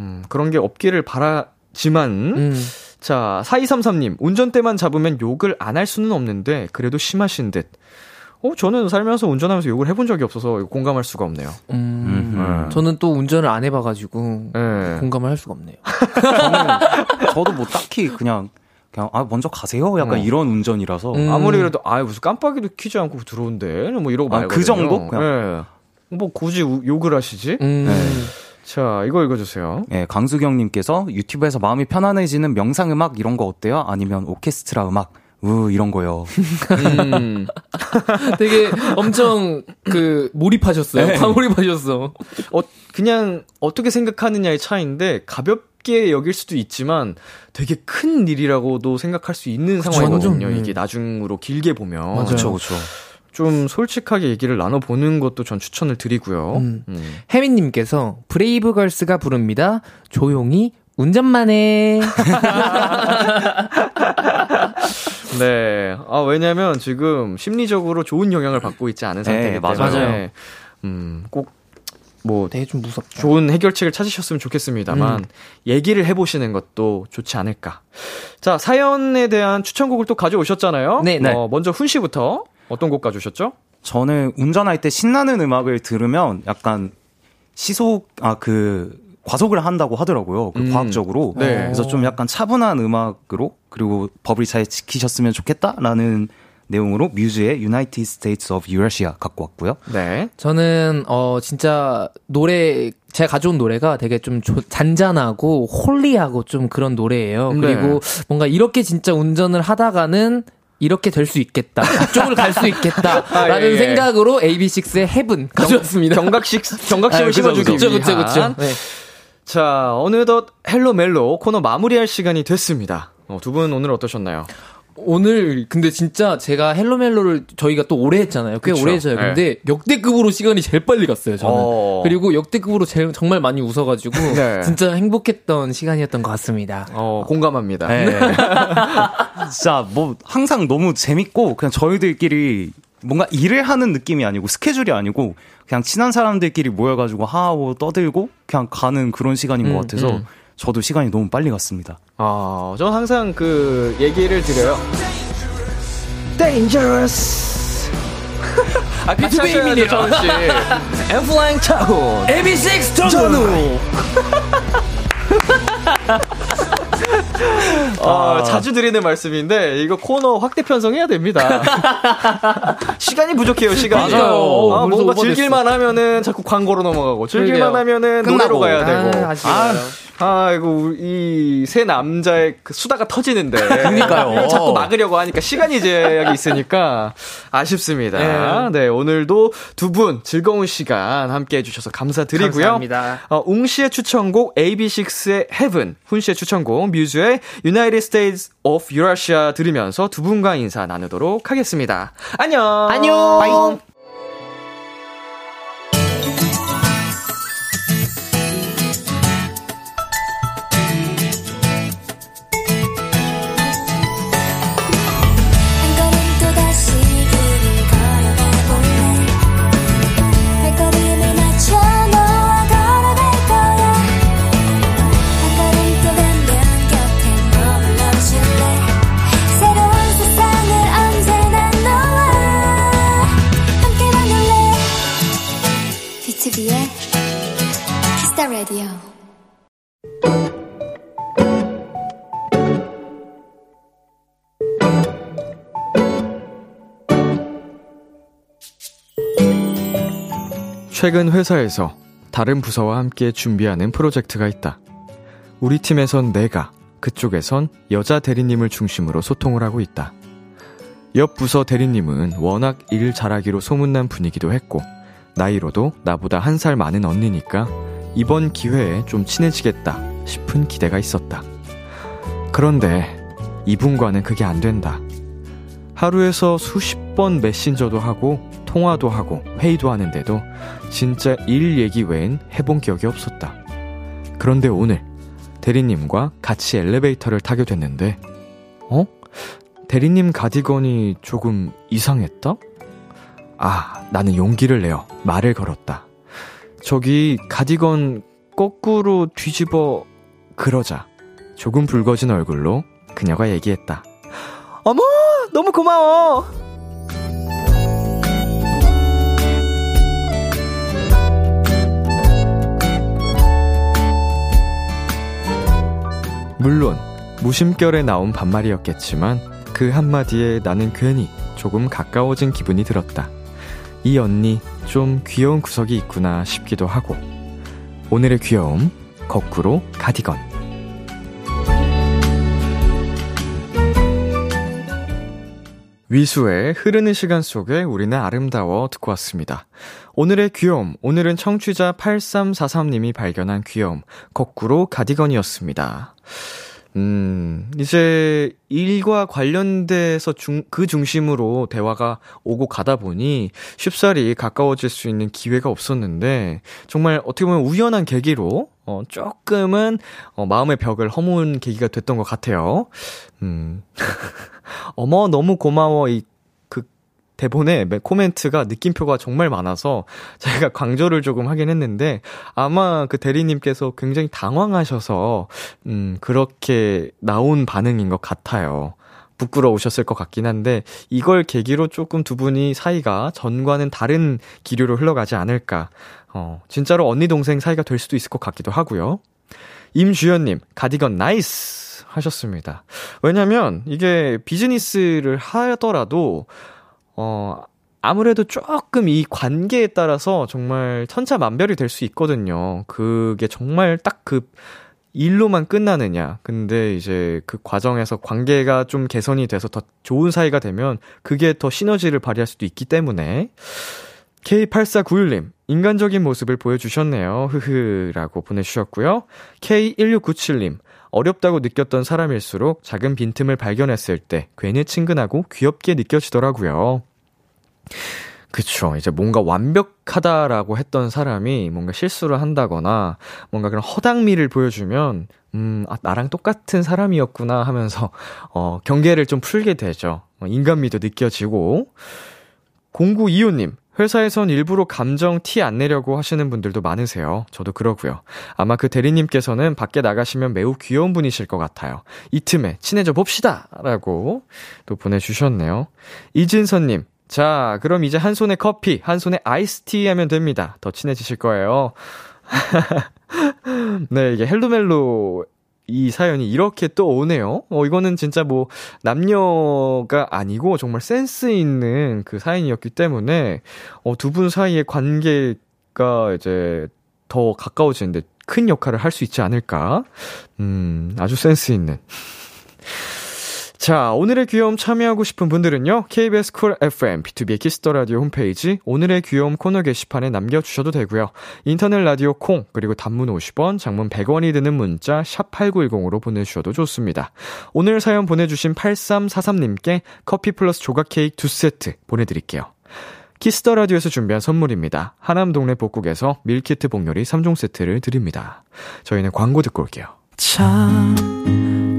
음, 그런 게 없기를 바라지만 음. 자 4233님 운전대만 잡으면 욕을 안 할 수는 없는데 그래도 심하신 듯. 어 저는 살면서 운전하면서 욕을 해본 적이 없어서 공감할 수가 없네요. 음. 음. 저는 또 운전을 안 해봐가지고 네. 공감을 할 수가 없네요. 저는 저도 뭐 딱히 그냥 그냥 아 먼저 가세요. 약간 어. 이런 운전이라서 음. 아무리 그래도 아 무슨 깜빡이도 켜지 않고 들어온대 뭐 이러고 아, 말고 그 정도? 예. 뭐 굳이 우- 욕을 하시지? 음. 네. 자 이거 읽어주세요. 예, 강수경님께서 유튜브에서 마음이 편안해지는 명상 음악 이런 거 어때요? 아니면 오케스트라 음악 으 이런 거요. 음. 되게 엄청 그 몰입하셨어요. 과몰입하셨어. 어, 그냥 어떻게 생각하느냐의 차이인데 가볍게 여길 수도 있지만 되게 큰 일이라고도 생각할 수 있는 그쵸, 상황이거든요. 완전, 이게 나중으로 길게 보면. 그렇죠, 그렇죠. 좀 솔직하게 얘기를 나눠보는 것도 전 추천을 드리고요. 음. 음. 혜민님께서 브레이브걸스가 부릅니다. 조용히 운전만 해. 네. 아, 왜냐면 지금 심리적으로 좋은 영향을 받고 있지 않은 상태이기 네, 맞아요. 때문에 맞아요. 음, 꼭 뭐 되게 좀 무섭죠. 좋은 해결책을 찾으셨으면 좋겠습니다만 음. 얘기를 해보시는 것도 좋지 않을까. 자 사연에 대한 추천곡을 또 가져오셨잖아요. 네, 네. 어, 먼저 훈 씨부터 어떤 곡 가져오셨죠? 저는 운전할 때 신나는 음악을 들으면 약간 시속 아그 과속을 한다고 하더라고요. 그 음. 과학적으로. 네. 그래서 좀 약간 차분한 음악으로 그리고 법을 잘 지키셨으면 좋겠다라는 내용으로 뮤즈의 United States of Eurasia 갖고 왔고요. 네. 저는 어 진짜 노래 제가 가져온 노래가 되게 좀 조- 잔잔하고 holy하고 좀 그런 노래예요. 네. 그리고 뭔가 이렇게 진짜 운전을 하다가는 이렇게 될 수 있겠다. 그쪽을 갈 수 있겠다라는 아, 예, 예. 생각으로 AB6IX의 HEAVEN 가져왔습니다. 경각식 그죠, 심어주기 그쵸. 그쵸, 그쵸. 네. 자 어느덧 헬로 멜로 코너 마무리할 시간이 됐습니다. 어, 두 분 오늘 어떠셨나요? 오늘 근데 진짜 제가 헬로멜로를 저희가 또 오래 했잖아요. 꽤 그쵸. 오래 했어요. 네. 근데 역대급으로 시간이 제일 빨리 갔어요. 저는. 어. 그리고 역대급으로 제일 정말 많이 웃어가지고 네. 진짜 행복했던 시간이었던 것 같습니다. 어 공감합니다. 네. 진짜 뭐 항상 너무 재밌고 그냥 저희들끼리 뭔가 일을 하는 느낌이 아니고 스케줄이 아니고 그냥 친한 사람들끼리 모여가지고 하하고 떠들고 그냥 가는 그런 시간인 것 같아서 음. 저도 시간이 너무 빨리 갔습니다. 어, 저는 항상 그 얘기를 드려요. Dangerous. 아, 같이 하셔야죠, 정은 씨. And flying 타고. AB6 전우. 어, 자주 드리는 말씀인데 이거 코너 확대 편성해야 됩니다. 시간이 부족해요, 시간이. 맞아요. 아, 벌써 뭔가. 즐길만 하면은 자꾸 광고로 넘어가고 즐길만. 하면은 노래로. 가야 되고. 아, 아쉬워요. 아이고, 이세 남자의 그 수다가 터지는데. 그러니까요. 자꾸 막으려고 하니까 시간이 제약이 있으니까 아쉽습니다. 네, 오늘도 두 분 즐거운 시간 함께 해주셔서 감사드리고요. 감사합니다. 어, 웅 씨의 추천곡 AB6IX의 Heaven, 훈 씨의 추천곡 뮤즈의 United States of Eurasia 들으면서 두 분과 인사 나누도록 하겠습니다. 안녕! 안녕! 한 The Radio 최근 회사에서 다른 부서와 함께 준비하는 프로젝트가 있다. 우리 팀에선 내가, 그쪽에선 여자 대리님을 중심으로 소통을 하고 있다. 옆 부서 대리님은 워낙 일 잘하기로 소문난 분이기도 했고, 나이로도 나보다 한 살 많은 언니니까 이번 기회에 좀 친해지겠다 싶은 기대가 있었다. 그런데 이분과는 그게 안 된다. 하루에서 수십 번 메신저도 하고 통화도 하고 회의도 하는데도 진짜 일 얘기 외엔 해본 기억이 없었다. 그런데 오늘 대리님과 같이 엘리베이터를 타게 됐는데, 어? 대리님 가디건이 조금 이상했다? 아, 나는 용기를 내어 말을 걸었다. 저기 가디건 거꾸로 뒤집어 그러자 조금 붉어진 얼굴로 그녀가 얘기했다. 어머, 너무 고마워. 물론 무심결에 나온 반말이었겠지만 그 한마디에 나는 괜히 조금 가까워진 기분이 들었다. 이 언니 좀 귀여운 구석이 있구나 싶기도 하고 오늘의 귀여움 거꾸로 가디건 위수의 흐르는 시간 속에 우리는 아름다워 듣고 왔습니다. 오늘의 귀여움, 오늘은 청취자 8343님이 발견한 귀여움, 거꾸로 가디건이었습니다. 음, 이제 일과 관련돼서 중, 그 중심으로 대화가 오고 가다 보니 쉽사리 가까워질 수 있는 기회가 없었는데, 정말 어떻게 보면 우연한 계기로, 어, 조금은, 어, 마음의 벽을 허문 계기가 됐던 것 같아요. 음. 어머, 너무 고마워. 이, 그, 대본에 매- 코멘트가 느낌표가 정말 많아서 제가 강조를 조금 하긴 했는데 아마 그 대리님께서 굉장히 당황하셔서 음, 그렇게 나온 반응인 것 같아요. 부끄러우셨을 것 같긴 한데 이걸 계기로 조금 두 분이 사이가 전과는 다른 기류로 흘러가지 않을까. 어, 진짜로 언니 동생 사이가 될 수도 있을 것 같기도 하고요. 임주연님, 가디건 나이스! 하셨습니다. 왜냐면, 이게 비즈니스를 하더라도, 어, 아무래도 조금 이 관계에 따라서 정말 천차만별이 될 수 있거든요. 그게 정말 딱 그 일로만 끝나느냐. 근데 이제 그 과정에서 관계가 좀 개선이 돼서 더 좋은 사이가 되면 그게 더 시너지를 발휘할 수도 있기 때문에 K8491님, 인간적인 모습을 보여주셨네요. 흐흐. 라고 보내주셨고요. K1697님, 어렵다고 느꼈던 사람일수록 작은 빈틈을 발견했을 때 괜히 친근하고 귀엽게 느껴지더라고요. 그쵸. 이제 뭔가 완벽하다라고 했던 사람이 뭔가 실수를 한다거나 뭔가 그런 허당미를 보여주면, 음, 아, 나랑 똑같은 사람이었구나 하면서, 어, 경계를 좀 풀게 되죠. 어, 인간미도 느껴지고. 0925님, 회사에선 일부러 감정 티 안 내려고 하시는 분들도 많으세요. 저도 그러고요. 아마 그 대리님께서는 밖에 나가시면 매우 귀여운 분이실 것 같아요. 이 틈에 친해져 봅시다! 라고 또 보내주셨네요. 이진선님, 자, 그럼 이제 한 손에 커피, 한 손에 아이스티 하면 됩니다. 더 친해지실 거예요. 네, 이게 헬로멜로 이 사연이 이렇게 또 오네요. 어, 이거는 진짜 뭐, 남녀가 아니고 정말 센스 있는 그 사연이었기 때문에, 어, 두 분 사이의 관계가 이제 더 가까워지는데 큰 역할을 할 수 있지 않을까? 음, 아주 센스 있는. 자, 오늘의 귀여움 참여하고 싶은 분들은요, KBS 쿨 FM, B2B의 키스터 라디오 홈페이지, 오늘의 귀여움 코너 게시판에 남겨주셔도 되고요. 인터넷 라디오 콩, 그리고 단문 50원, 장문 100원이 드는 문자, 샵8910으로 보내주셔도 좋습니다. 오늘 사연 보내주신 8343님께 커피 플러스 조각 케이크 2세트 보내드릴게요. 키스터 라디오에서 준비한 선물입니다. 하남 동네 복국에서 밀키트 복요리 3종 세트를 드립니다. 저희는 광고 듣고 올게요. 참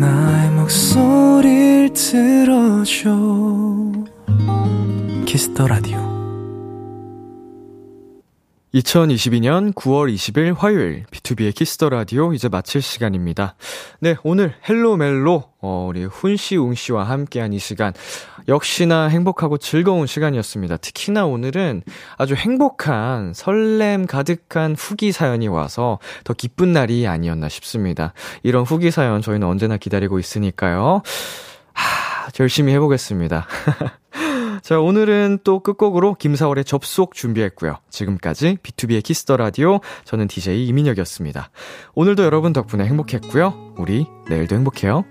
나의 목소리를 들어줘 키스터 라디오 2022년 9월 20일 화요일 B2B의 키스터 라디오 이제 마칠 시간입니다. 네, 오늘 헬로 멜로 어, 우리 훈 씨 웅 씨와 함께한 이 시간 역시나 행복하고 즐거운 시간이었습니다. 특히나 오늘은 아주 행복한 설렘 가득한 후기 사연이 와서 더 기쁜 날이 아니었나 싶습니다. 이런 후기 사연 저희는 언제나 기다리고 있으니까요. 하, 열심히 해보겠습니다. 자, 오늘은 또 끝곡으로 김사월의 접속 준비했고요. 지금까지 B2B의 키스터 라디오 저는 DJ 이민혁이었습니다. 오늘도 여러분 덕분에 행복했고요. 우리 내일도 행복해요.